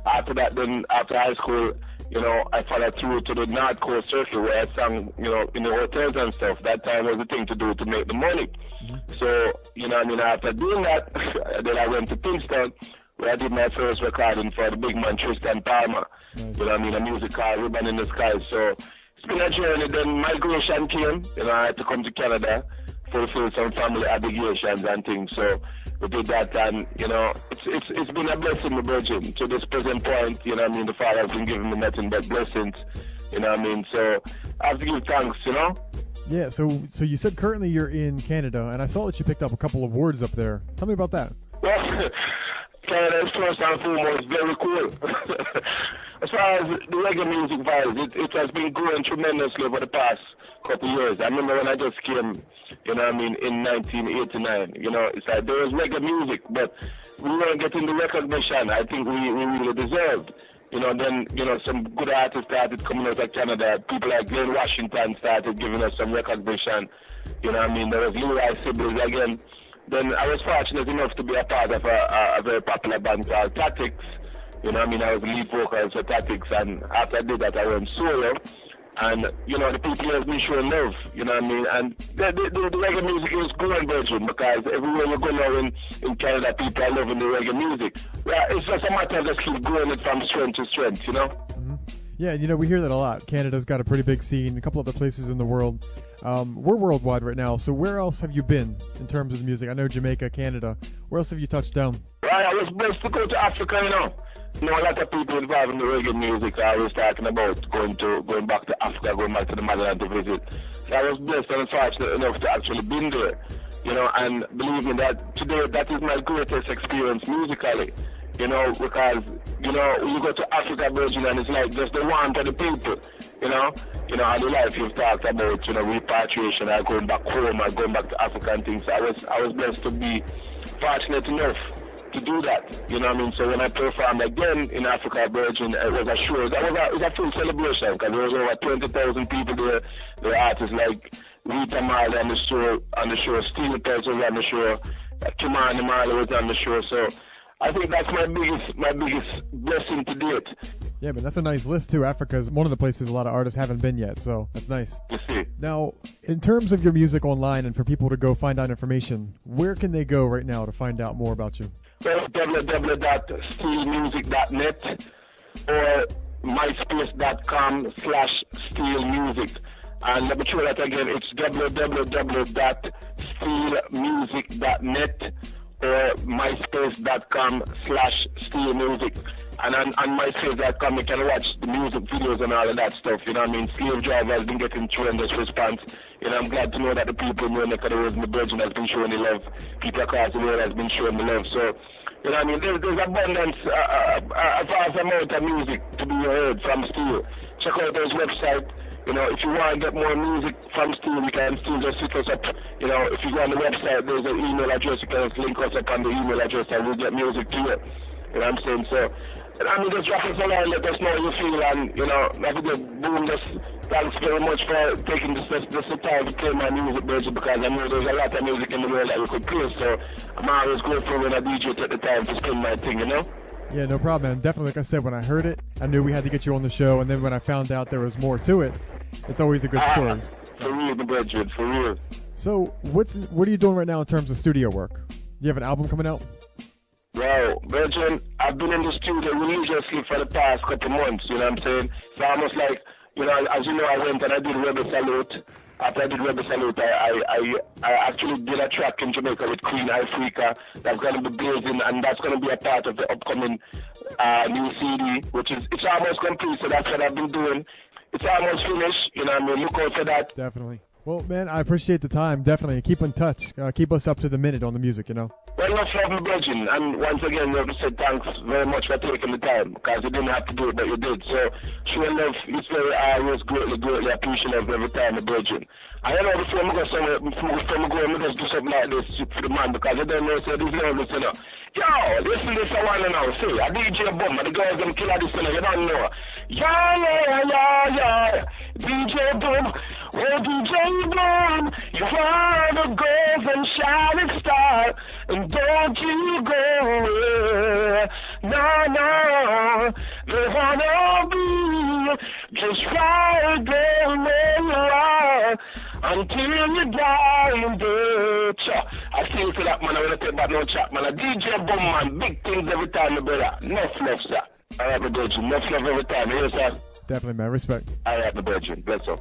After that, then, after high school, you know, I followed through to the North Coast circuit where I sang, you know, in the hotels and stuff. That time was the thing to do to make the money. Mm-hmm. So, you know I mean? After doing that, then I went to Kingston where I did my first recording for the big man Tristan Palmer. You know what I mean? A music called Ribbon in the Sky. So it's been a journey. Then migration came. You know, I had to come to Canada, fulfill some family obligations and things. So we did that and, you know, it's it's it's been a blessing, the Virgin. To this present point, you know I mean? The Father has been giving me nothing but blessings. You know I mean? So I have to give thanks, you know? Yeah, so so you said currently you're in Canada, and I saw that you picked up a couple of awards up there. Tell me about that. Well, Canada is first and foremost very cool. as far as the reggae music vibes, it, it has been growing tremendously over the past couple of years. I remember when I just came, you know I mean, in 1989, you know, it's like there was reggae music, but we weren't getting the recognition I think we, we really deserved. You know, then, you know, some good artists started coming out of Canada. People like Glen Washington started giving us some recognition. You know I mean? There was Leroy Sibbles again. Then I was fortunate enough to be a part of a, a, very popular band called Tactics. You know I mean? I was lead vocalist for Tactics, and after I did that, I went solo. And, you know, the people have been showing love, you know what I mean? And the, the, the, the reggae music is growing, Virgin, because everywhere you go now in, in Canada, people are loving the reggae music. Yeah, it's just a matter of just keep growing it from strength to strength, you know? Mm-hmm. Yeah, you know we hear that a lot. Canada's got a pretty big scene. A couple other places in the world. Um, we're worldwide right now. So where else have you been in terms of the music? I know Jamaica, Canada. Where else have you touched down? Right, I was blessed to go to Africa, you know. You know, a lot of people involved in the reggae music are always talking about going to going back to Africa, going back to the motherland to visit. So I was blessed and fortunate enough to actually been there. You know, and believe me that today that is my greatest experience musically. You know, because you know, you go to Africa, Virgin, and it's like just the warmth of the people. You know, you know, all the life you've talked about, you know, repatriation, or going back home, or going back to Africa and things. I was, I was blessed to be fortunate enough to do that. You know what I mean? So when I performed again in Africa Virgin, it was a show. That was a, it was a full celebration because there was over 20,000 people there. There were artists like Rita Marley on the show, on the show, Steel Pulse was on the show, Ky-Mani Marley was on the show. So I think that's my biggest, my biggest blessing to date. Yeah, but that's a nice list too. Africa is one of the places a lot of artists haven't been yet, so that's nice. You see. Now, in terms of your music online and for people to go find out information, where can they go right now to find out more about you? Well, www.steelmusic.net or myspace.com slash steelmusic. And let me try that again. It's www.steelmusic.net or myspace.com slash steelmusic. And on, on myspace.com you can watch the music videos and all of that stuff. You know what I mean? Slave Driver has been getting tremendous response. You know, I'm glad to know that the people in your neck of the woods the Virgin has been showing the love. People across the world has been showing the love. So, you know what I mean? There's, there's abundance, uh, uh, uh, a vast amount of music to be heard from Steel. Check out his website. You know, if you want to get more music from Steel, you can still just hit us up. You know, if you go on the website, there's an email address. You can link us up on the email address and we'll get music to you. You know what I'm saying? So, and I mean, just drop us a line, let us know how you feel, and, you know, a good boom. Just thanks very much for taking this, this, this time to play my music, Virgil, because I know there's a lot of music in the world that we could play, so I'm always grateful when a DJ take the time to spin my thing, you know? Yeah, no problem, man. Definitely, like I said, when I heard it, I knew we had to get you on the show, and then when I found out there was more to it, it's always a good Ah, story. For real, for real. So, what's what are you doing right now in terms of studio work? You have an album coming out? Well, Virgin, I've been in the studio religiously for the past couple months, you know what I'm saying? It's almost like, you know, as you know, I went and I did Rebel Salute. After I did Rebel Salute, I, I, I, I actually did a track in Jamaica with Queen Ifrica that's going to be blazing, and that's going to be a part of the upcoming uh, new CD, which is, it's almost complete, so that's what I've been doing. It's almost finished, you know I mean? Look out for that. Definitely. Well, man, I appreciate the time. Definitely. Keep in touch. Uh, keep us up to the minute on the music, you know? Well, enough love, my brethren. And once again, we have to say thanks very much for taking the time because you didn't have to do it, but you did. So, showing love is very always greatly, greatly appreciative every time, my brethren. And you know, before I go somewhere, before, I go, I just do something like this for the man because I don't know, so this love, you know. Yo, listen to this I to know. See, a DJ Bum, the girls them killer this, you don't know. Yeah, yeah, yeah, yeah. DJ Boom, oh DJ Boom, you are the golden shining star, and don't you go away. No, no, they wanna be just right there where you are until you die Cha. I sing to that man, I wanna take back no chat, man. A DJ Boom, man, big things every time, brother. Enough love, sir. I have a good enough love every time, you hear, sir? Definitely, man. Respect. I have the virgin. Bless up.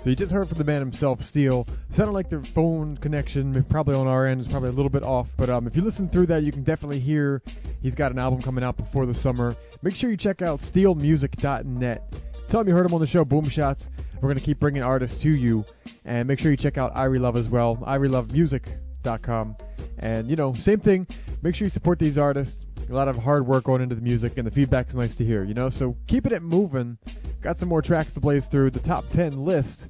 So you just heard from the man himself, Steel. Sounded like their phone connection, probably on our end, is probably a little bit off. But um, if you listen through that, you can definitely hear he's got an album coming out before the summer. Make sure you check out steelmusic.net. Tell him you heard him on the show, Boom Shots. We're going to keep bringing artists to you. And make sure you check out Irie Love as well, IrieLoveMusic.com. And, you know, same thing. Make sure you support these artists a lot of hard work going into the music, and the feedback's nice to hear, you know? So keeping it moving. Got some more tracks to blaze through the top 10 list.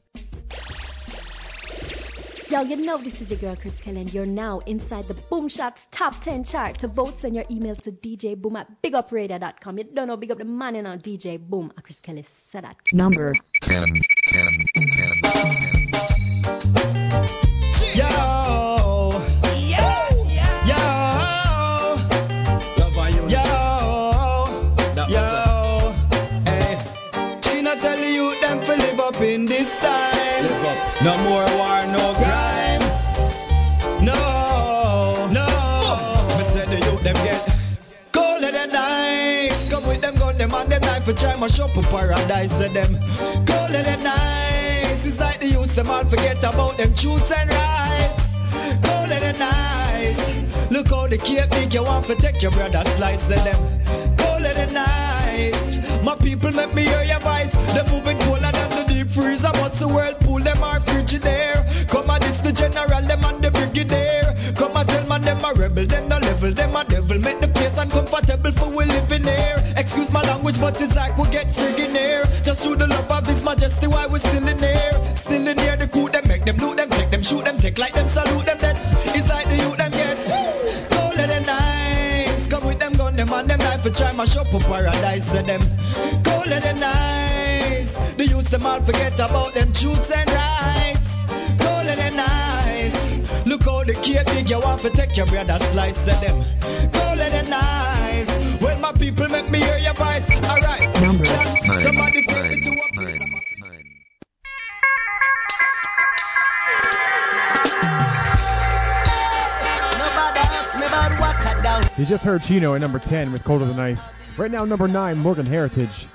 Yo, you know this is your girl Chris Kelly, and you're now inside the Boomshots Top 10 chart. To vote, send your emails to djboom at bigupradio.com. You don't know, big up the man in our DJ Boom a Chris Kelly. Said that. Number 10, 10, 10, 10. No more war, no crime. No. No. Me say the youth them get cold in the night. Come with them gun, them and them knife for try my shop for paradise to them. Cold in the night. It's like the youth them all forget about them truths and rights. Cold in the night. Look how the cape think you want to take your brother's slice of them. Cold in the night. My people make me hear your voice. They're moving colder than the deep freezer. What's the world frigidaire. Come on, this the general, them and the brigadier. Come and tell man them a rebel, them the level, them a devil. Make the place uncomfortable for we living here. Excuse my language, but it's like we get friggin' here. Just through the love of His Majesty, why we still in here? Still in here, the coup them make them loot them, take them, shoot them, take like them, salute them. Then it's like the youth them get cold the nights. Come with them gun, them and them knife, try my shop for paradise to them. Cold the nights. The youth them all forget about them truths and rights. Look how the cape big, you want to take your brother's slice to them. Cold in the nights. When my people make me hear your voice, alright. Number Somebody take me to a Nobody ask me about what I done. You just heard Chino at number 10 with Colder Than Ice. Right now, number 9, Morgan Heritage.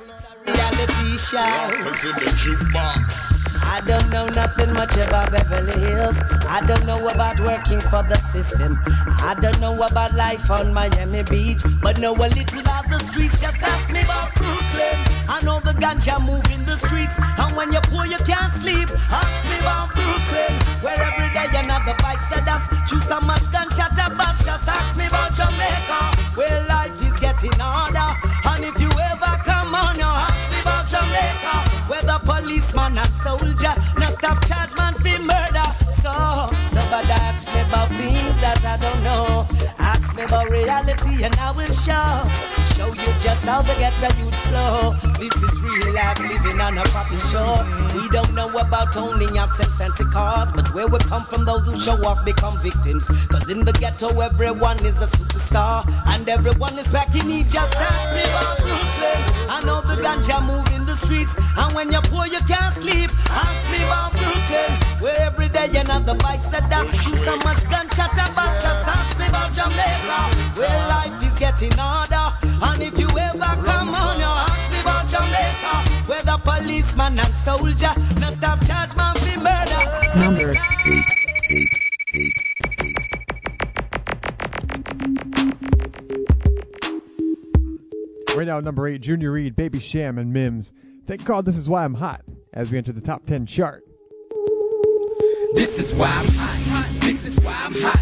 I don't know nothing much about Beverly Hills. I don't know about working for the system. I don't know about life on Miami Beach. But know a little about the streets. Just ask me about Brooklyn. I know the ganja move in the streets. And when you're poor, you can't sleep. Ask me about Brooklyn. Where every day another bikes that dance. Choose so much gunshot reality and I will show. Show you just how the ghetto youth flow. This is real life living on a proper shore. We don't know about owning yachts and fancy cars, but where we come from, those who show off become victims. Cause in the ghetto, everyone is a superstar, and everyone is back in need. Just ask me about Brooklyn. I know the ganja move in the streets, and when you're poor, you can't sleep. Ask me about Brooklyn, where every day another bike set up. Shoot so much gunshot about. Just ask me about Jamaica, where life is getting harder. And if you ever come on, you ask me about Jamaica, where the policeman and soldier not stop charge man for murder. Number Right now, number 8, Junior Reid, Baby Cham, and Mims. Thank God This Is Why I'm Hot as we enter the top 10 chart. This is why I'm hot. This is why I'm hot.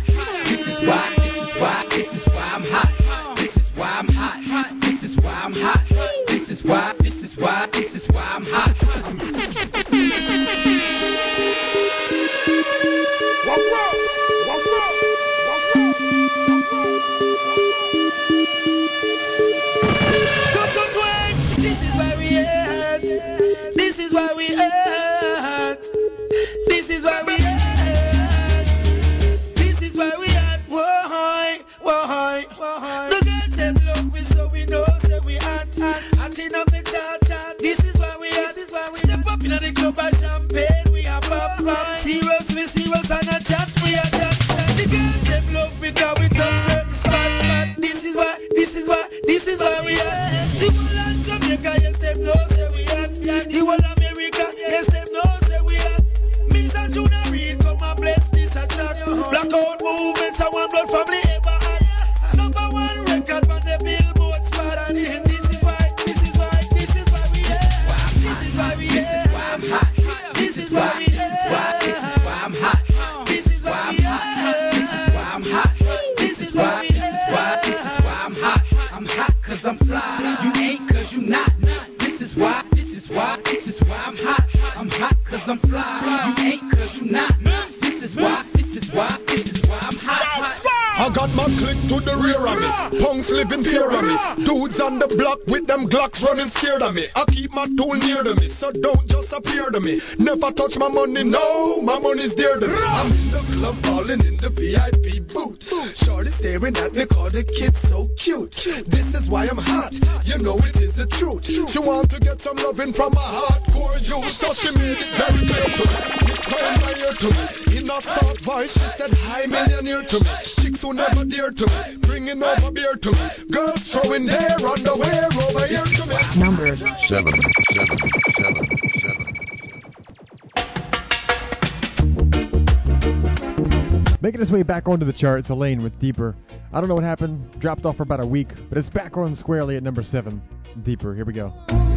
charts, Alaine with Deeper. I don't know what happened, dropped off for about a week, but it's back on squarely at number 7. Deeper, here we go.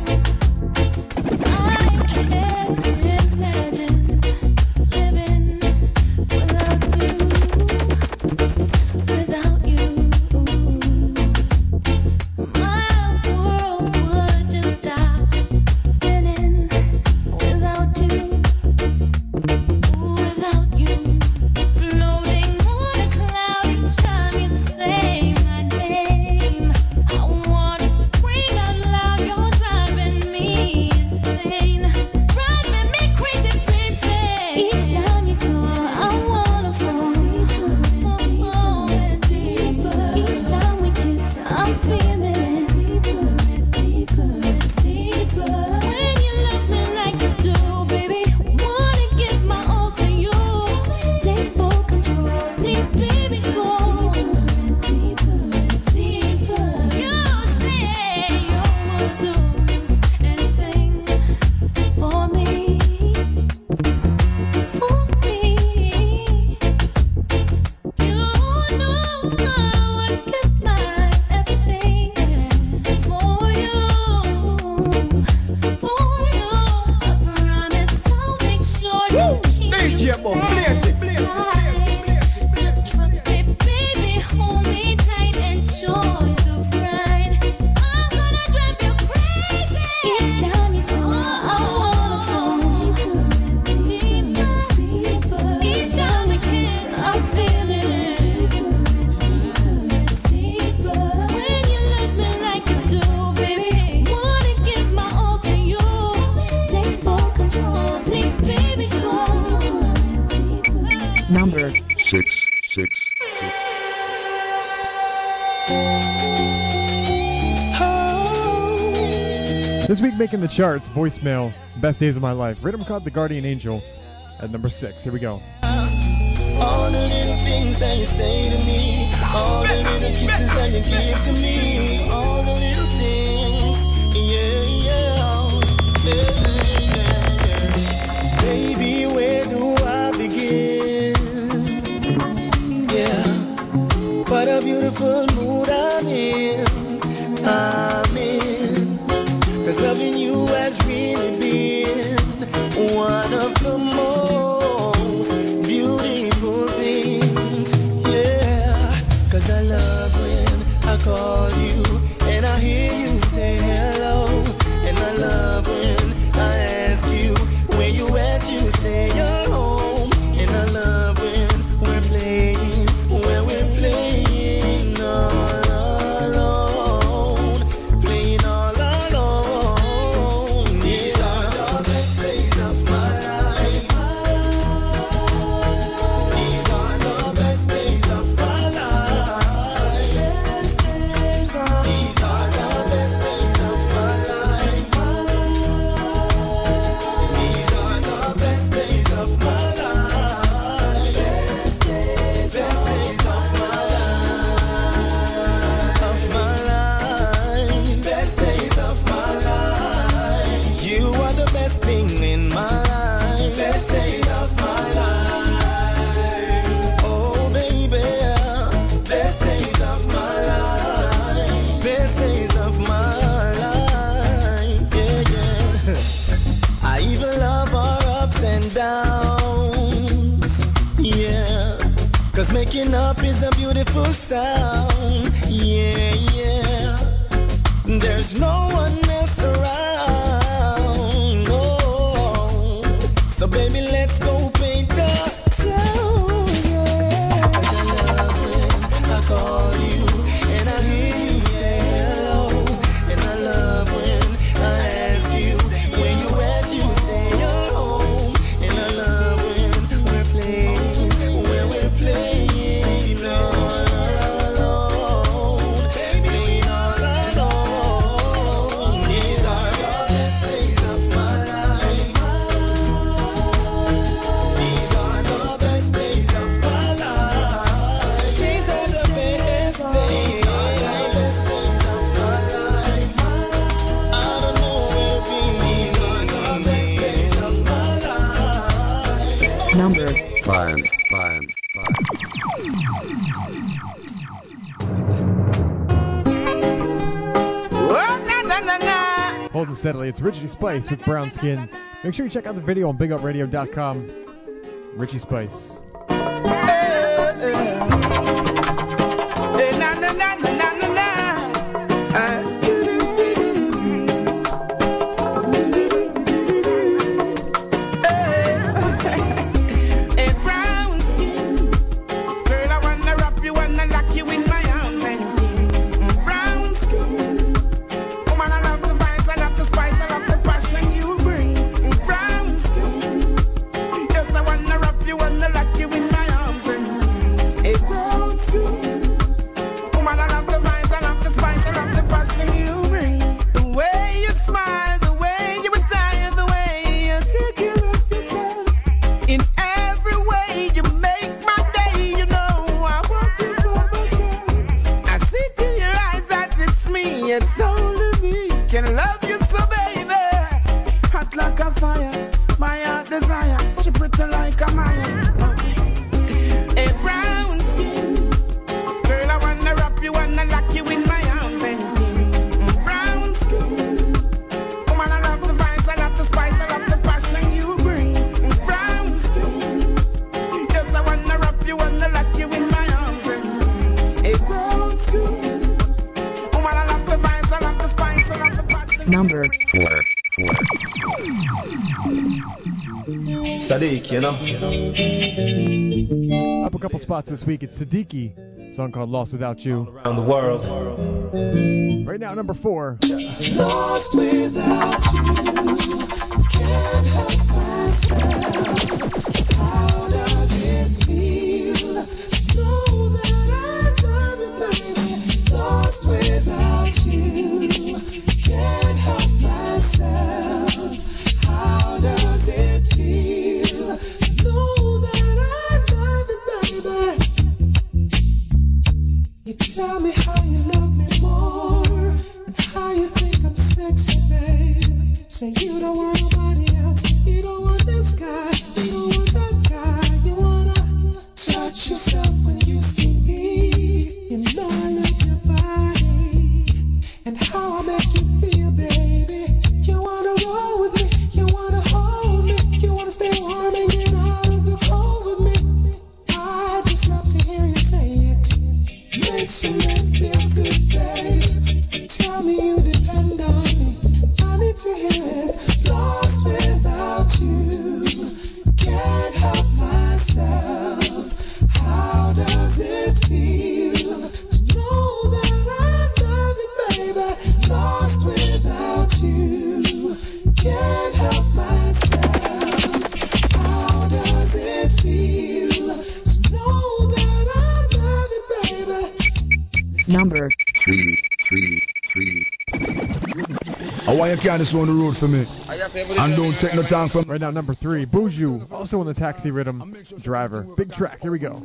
This week making the charts, voicemail, best days of my life. Rhythm caught the guardian angel at number six. Here we go. All the little things that you say to me, all the little kisses that you give to me, all the little things, yeah, yeah, yeah, yeah. Baby, where do I begin? Yeah, what a beautiful. It's Richie Spice with brown skin. Make sure you check out the video on BigUpRadio.com. Richie Spice. Sadiq, you know. Up a couple spots this week. It's Sadiki. song called Lost Without You. Around the world. Right now, number four. Lost without you. Can't help myself. carries on the road for me. And don't take no time from Right now, number three, Buju, also in the taxi rhythm, driver. Big track, here we go.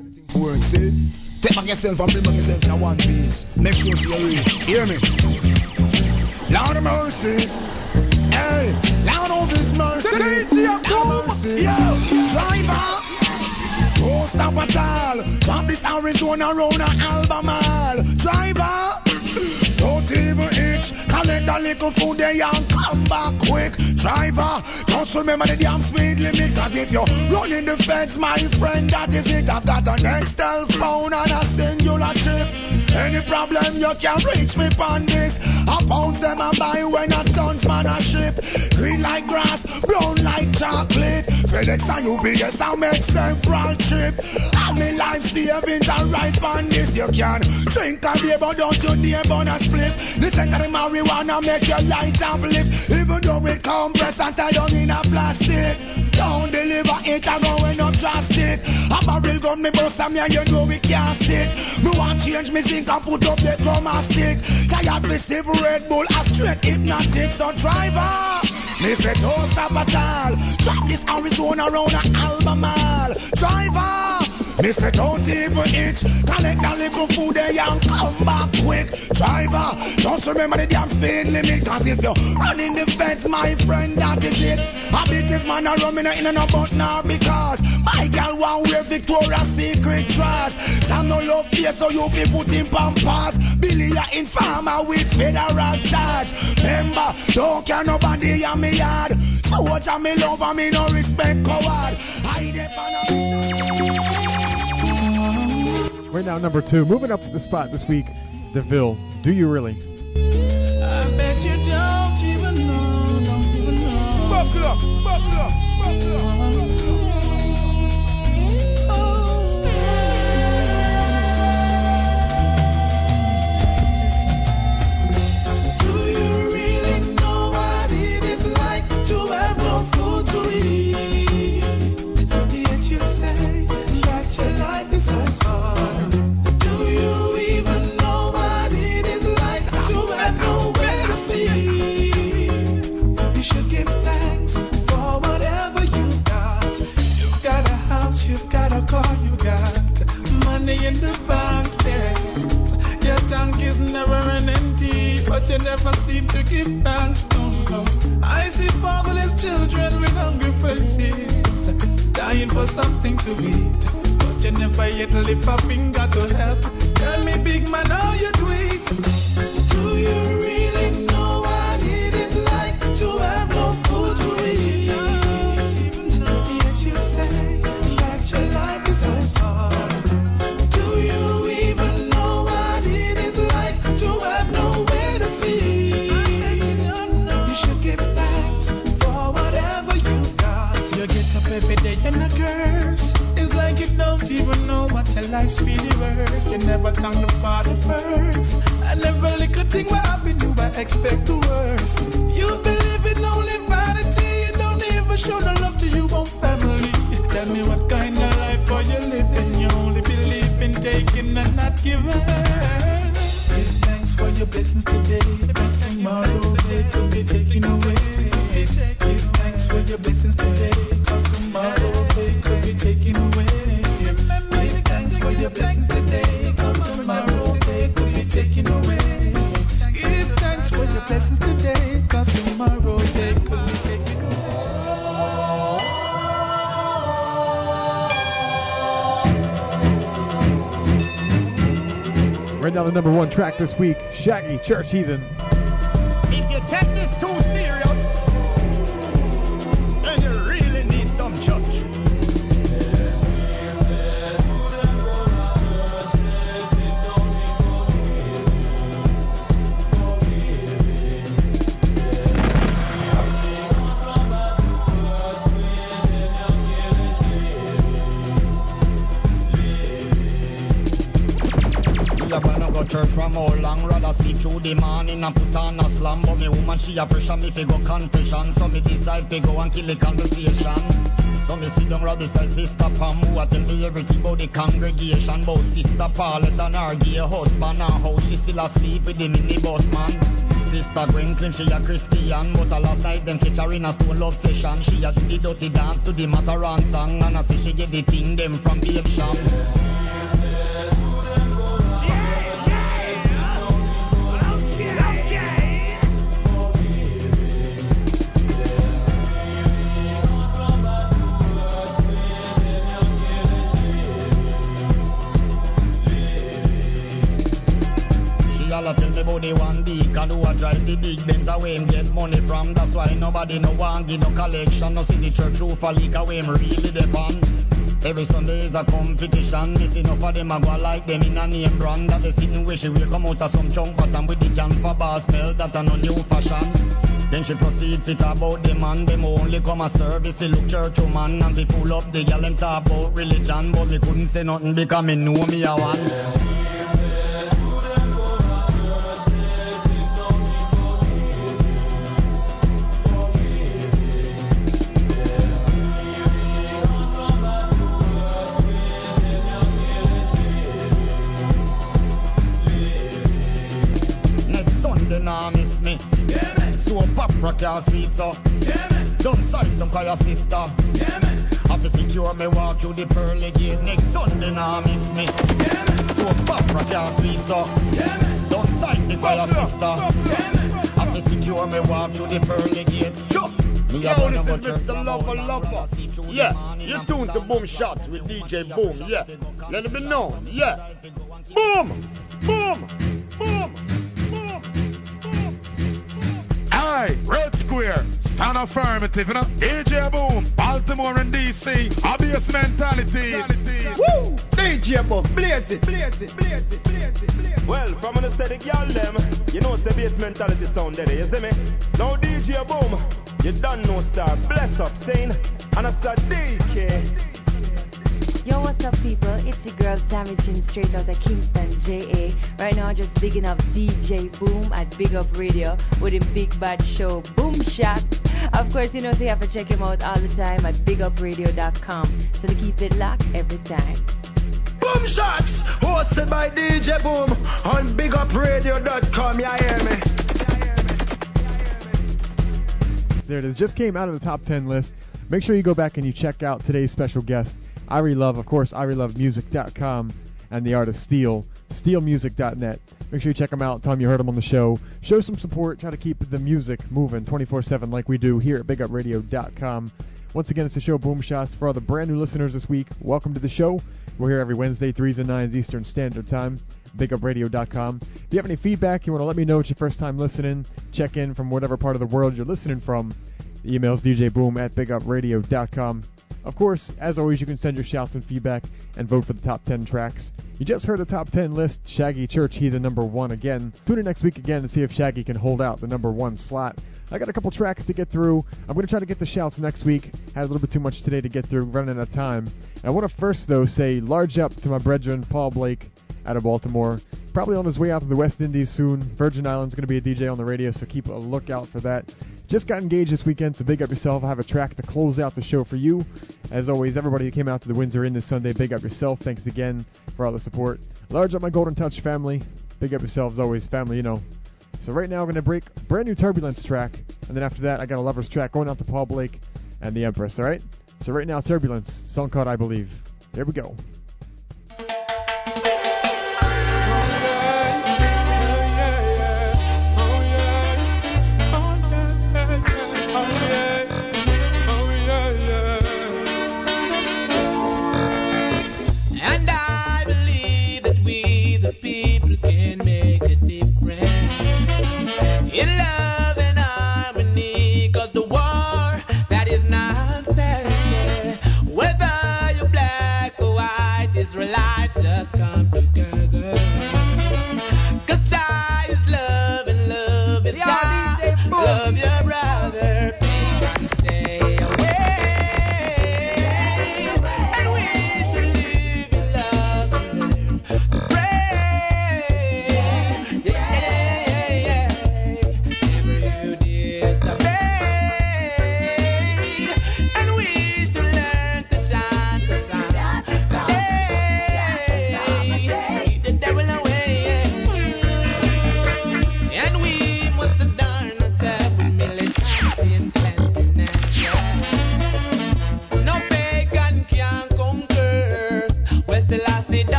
Take back yourself and bring back in one piece. Make sure you Hear me? Lord of mercy. Hey, Lord of his mercy. Driver. Don't stop at all. Pop this Arizona Rona album all. Driver a little food there and come back quick. Driver, just remember the damn speed limit. Cause if you're running the fence, my friend, that is it. I've got a Nextel phone and a Cingular chip. Any problem you can reach me on this. I pound them and buy when a sons man a ship. Green like grass, brown like chocolate. FedEx and UPS I make several trip. And me life savings are right on this. You can drink a beer but don't you dare burn a split. The scent of marijuana make your light uplift. Even though it compress and tied down in a plastic. Don't deliver it, I'm going up drastic. A real gun, me bust and me and you know we can't stick. Me want change me think and put up the chroma stick. Kaya receive Red Bull, a straight hypnotic. So driver, me say don't stop at all. Drop this Arizona round a Albemarle. Driver. Say don't even itch Collect a little food there and come back quick. Driver, just remember the damn speed limit Cause if you're running the fence, my friend, that is it. A businessman a run me no in and about now Because my gal want wear Victoria's Secret trash Sam no love face so you be put in pampas Billy a informer with federal charge. Remember, don't care nobody in me yard. So watch me love and me no respect coward. I depend on Right now, number two. Moving up to the spot this week, Da'Ville. Do you really? I bet you don't even know, don't even know. Buckle up, buckle up, buckle up, buckle up. The number one track this week, Shaggy, Church Heathen. Claim she a Christian But a last night them catch her in a stone love session. She a do the dirty dance to the Mataran song And I say she get the thing him really depend. Every Sunday is a competition. Miss enough of them a go like them in a name brand. That they sitting where she will come out of some chunk bottom with the can for bar smell. That a no new fashion. Then she proceed fit about the man. Them only come a service to look church woman and to full up the gal them talk about religion. But we couldn't say nothing because me know me a one. DJ Boom. Yeah, let it be known. Yeah, boom, boom, boom. boom, boom. Aye, Red Square, stand affirmative, you know. DJ Boom, Baltimore and DC, obvious mentality. Woo! DJ Boom, blaze it, blaze it, blaze it, blaze it, blaze it. Well, from an aesthetic y'all them, you know it's the bass mentality sound there, you see me? Now DJ Boom, you done no star, bless up, saying, and I said DK. Yo, what's up, people? It's your girl Damaging straight out of Kingston, JA. Right now, just bigging up DJ Boom at Big Up Radio with him big bad show, Boom Shot. Of course, you know, so you have to check him out all the time at bigupradio.com. So to keep it locked every time. Boom Shots, hosted by DJ Boom on BigUpRadio.com. You hear me? There it is. Just came out of the top 10 list. Make sure you go back and you check out today's special guest, Irie Love, of course, IrieLoveMusic.com, and the artist Steel, SteelMusic.net. Make sure you check them out. Tell them you heard them on the show. Show some support. Try to keep the music moving 24-7 like we do here at BigUpRadio.com. Once again, it's the show Boom Shots. For all the brand new listeners this week, welcome to the show. We're here every Wednesday, 3s and 9s Eastern Standard Time. BigUpRadio.com. If you have any feedback, you want to let me know it's your first time listening, check in from whatever part of the world you're listening from. The email's djboom at bigupradio.com. Of course, as always, you can send your shouts and feedback and vote for the top 10 tracks. You just heard the top 10 list. Shaggy Church, he the number one again. Tune in next week again to see if Shaggy can hold out the number one slot. I got a couple tracks to get through. I'm going to try to get the shouts next week. Had a little bit too much today to get through, running out of time. I want to first, though, say large up to my brethren, Paul Blake, out of Baltimore. Probably on his way out to the West Indies soon. Virgin Islands going to be a DJ on the radio, so keep a lookout for that. Just got engaged this weekend, so big up yourself. I have a track to close out the show for you. As always, everybody who came out to the Windsor Inn this Sunday, big up yourself. Thanks again for all the support. Large up my Golden Touch family. Big up yourselves, always family, you know. So right now, I'm going to break brand new Turbulence track, and then after that, I got a Lovers track going out to Paul Blake and the Empress, alright? So right now, Turbulence, song called I Believe. There we go.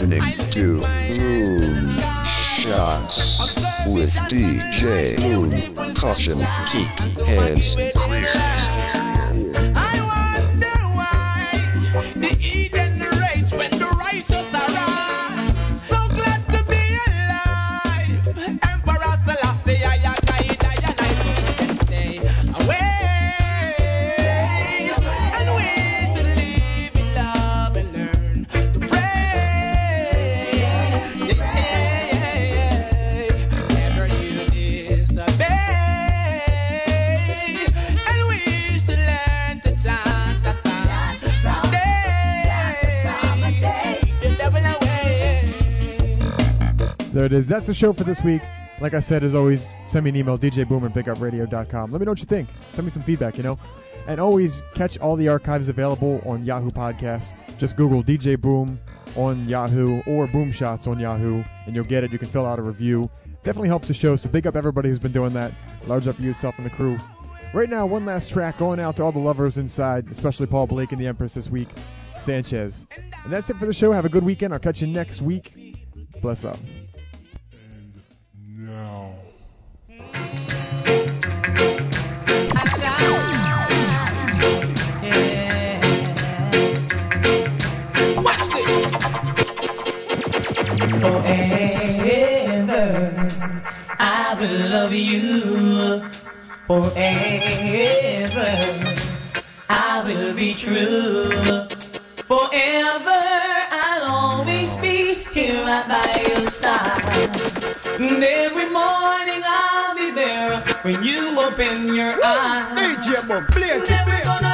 Listening to Boom Shots with DJ Boom. Caution, keep hands clear. It is. That's the show for this week. Like I said, as always, send me an email, djboom at bigupradio.com. Let me know what you think. Send me some feedback, you know. And always catch all the archives available on Yahoo Podcasts. Just Google DJ Boom on Yahoo or Boom Shots on Yahoo, and you'll get it. You can fill out a review. Definitely helps the show, so big up everybody who's been doing that. Large up for yourself and the crew. Right now, one last track going out to all the lovers inside, especially Paul Blake and the Empress this week, Sanchez. And that's it for the show. Have a good weekend. I'll catch you next week. Bless up. Forever, I will be true. Forever, I'll always be here right by your side. And every morning I'll be there when you open your eyes. DJ Boom, play it, play it.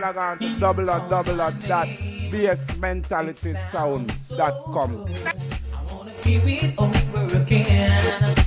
Log on to www.bassmentalitysound.com. Hear it over again.